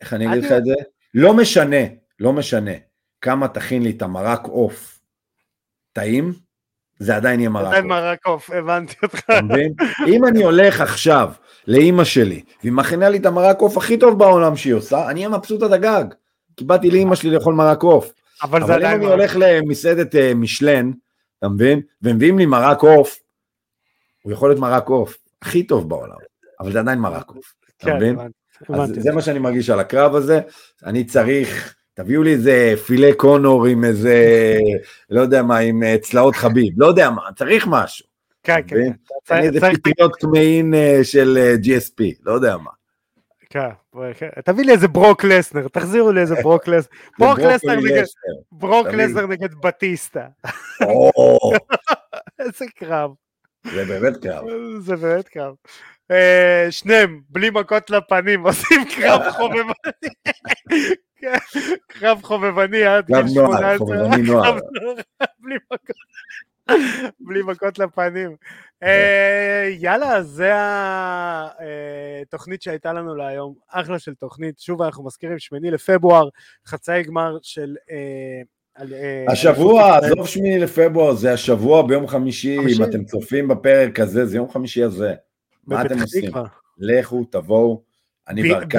איך אני אגיד לך את זה? לא משנה, לא משנה כמה תכין לי את המרק עוף טעים, זה עדיין יהיה מרק עוף. עדיין מרק עוף, הבנתי אותך. אם אני הולך עכשיו לאימא שלי, והיא מכינה לי את המרק עוף הכי טוב בעולם שהיא עושה, אני אהיה מבסוט עד הגג. כי באתי לאימא שלי לאכול מרק עוף. אבל, אבל אם אני הולך למסעדת uh, משלן, אתה מבין? ומביאים לי מרק עוף, הוא יכול להיות מרק עוף הכי טוב בעולם, אבל זה עדיין מרק עוף, אתה כן, מבין? אז זה מה שאני מרגיש על הקרב הזה, אני צריך, תביאו לי איזה פילה קונור עם איזה, לא יודע מה, עם אה, צלעות חביב, לא יודע מה, צריך משהו. כן, כן. כן. איזה פיתיות קמעין אה, של GSP, לא יודע מה. כן, כן, תביא לי איזה ברוק לסנר, תחזירו לי איזה ברוק לסנר. ברוק לסנר נגד, ברוק לסנר נגד בטיסטה. איזה קרב. זה באמת קרב. זה באמת קרב. אה, שניהם, בלי מכות לפנים, עושים קרב חובבני. קרב חובבני עד גיל 18. חובבני נוער. בלי מכות. בלי מכות לפנים. אה, יאללה, זה התוכנית שהייתה לנו להיום, אחלה של תוכנית, שוב אנחנו מזכירים, שמיני לפברואר, חצאי גמר של... אה, אה, השבוע, עזוב שמיני לפברואר, זה השבוע ביום חמישי, אם אתם צופים בפרק הזה, זה יום חמישי הזה. מה אתם עושים? לכו, תבואו. בירת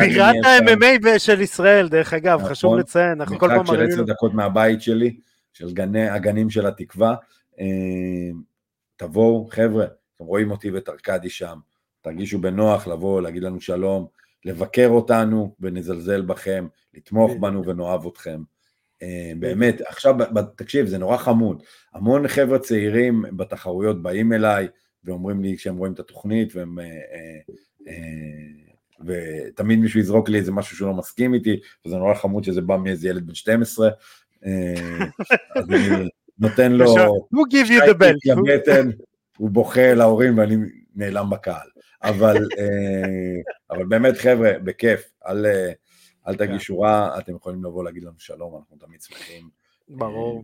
ה-MMA של ישראל, דרך אגב, חשוב נכון. לציין, אנחנו כל פעם מראים... משחק של עשר דקות מהבית שלי, של הגנים של התקווה. אה, תבואו, חבר'ה, אתם רואים אותי ואת ארכדי שם, תרגישו בנוח לבוא, להגיד לנו שלום, לבקר אותנו ונזלזל בכם, לתמוך בנו ונאהב אתכם. אה, באמת, עכשיו, תקשיב, זה נורא חמוד. המון חבר'ה צעירים בתחרויות באים אליי ואומרים לי כשהם רואים את התוכנית, והם, אה, ותמיד מישהו יזרוק לי איזה משהו שהוא לא מסכים איתי, וזה נורא חמוד שזה בא מאיזה ילד בן 12. אז אני נותן לו who give you the belt? לבטן, הוא בוכה להורים ואני נעלם בקהל. אבל, אה, אבל באמת חבר'ה, בכיף, אל, אה, אל כן. תגישו רע, אתם יכולים לבוא להגיד לנו שלום, אנחנו תמיד שמחים. ברור.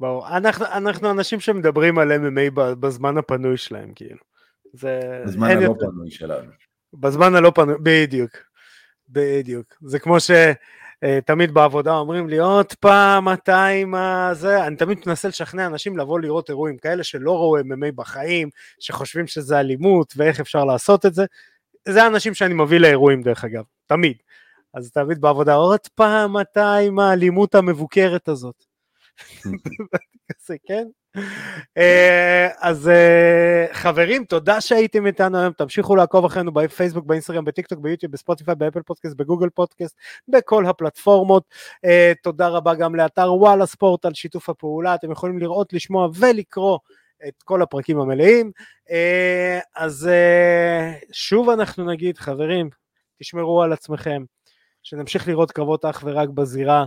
ברור. אנחנו, אנחנו אנשים שמדברים על MMA בזמן הפנוי שלהם, כאילו. זה... בזמן הלא יותר... פנוי שלנו. בזמן הלא פנוי, בדיוק. בדיוק. זה כמו ש... אה, בעבודה אומרים לי עוד פעם אתה עם הזה, אני תמיד מנסה לשכנע אנשים לבוא לראות אירועים כאלה שלא ראו MMA בחיים, שחושבים שזה אלימות ואיך אפשר לעשות את זה, זה האנשים שאני מביא לאירועים דרך אגב, תמיד. אז תמיד בעבודה עוד פעם אתה עם האלימות המבוקרת הזאת. כן? אה, אז אה, חברים, תודה שהייתם איתנו היום, תמשיכו לעקוב אחרינו בפייסבוק, באינסטגרם, בטיקטוק, ביוטיוב, בספוטיפיי, באפל פודקאסט, בגוגל פודקאסט, בכל הפלטפורמות. אה, תודה רבה גם לאתר וואלה ספורט על שיתוף הפעולה, אתם יכולים לראות, לשמוע ולקרוא. את כל הפרקים המלאים. אז שוב אנחנו נגיד, חברים, תשמרו על עצמכם, שנמשיך לראות קרבות אך ורק בזירה.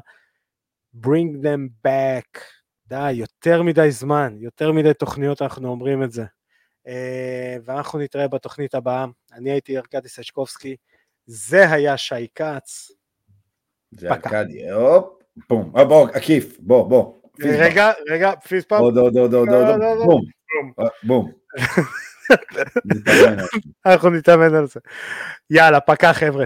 Bring them back. די, יותר מדי זמן, יותר מדי תוכניות אנחנו אומרים את זה. ואנחנו נתראה בתוכנית הבאה. אני הייתי ארכדי סשקובסקי, זה היה שי כץ. זה ארכדי, הופ, בום, בוא, עקיף, בוא, בוא. רגע, רגע, פיס פעם. עוד, עוד, עוד, עוד, עוד, בום, בום. אנחנו נתאמן על זה. יאללה, פקע חבר'ה.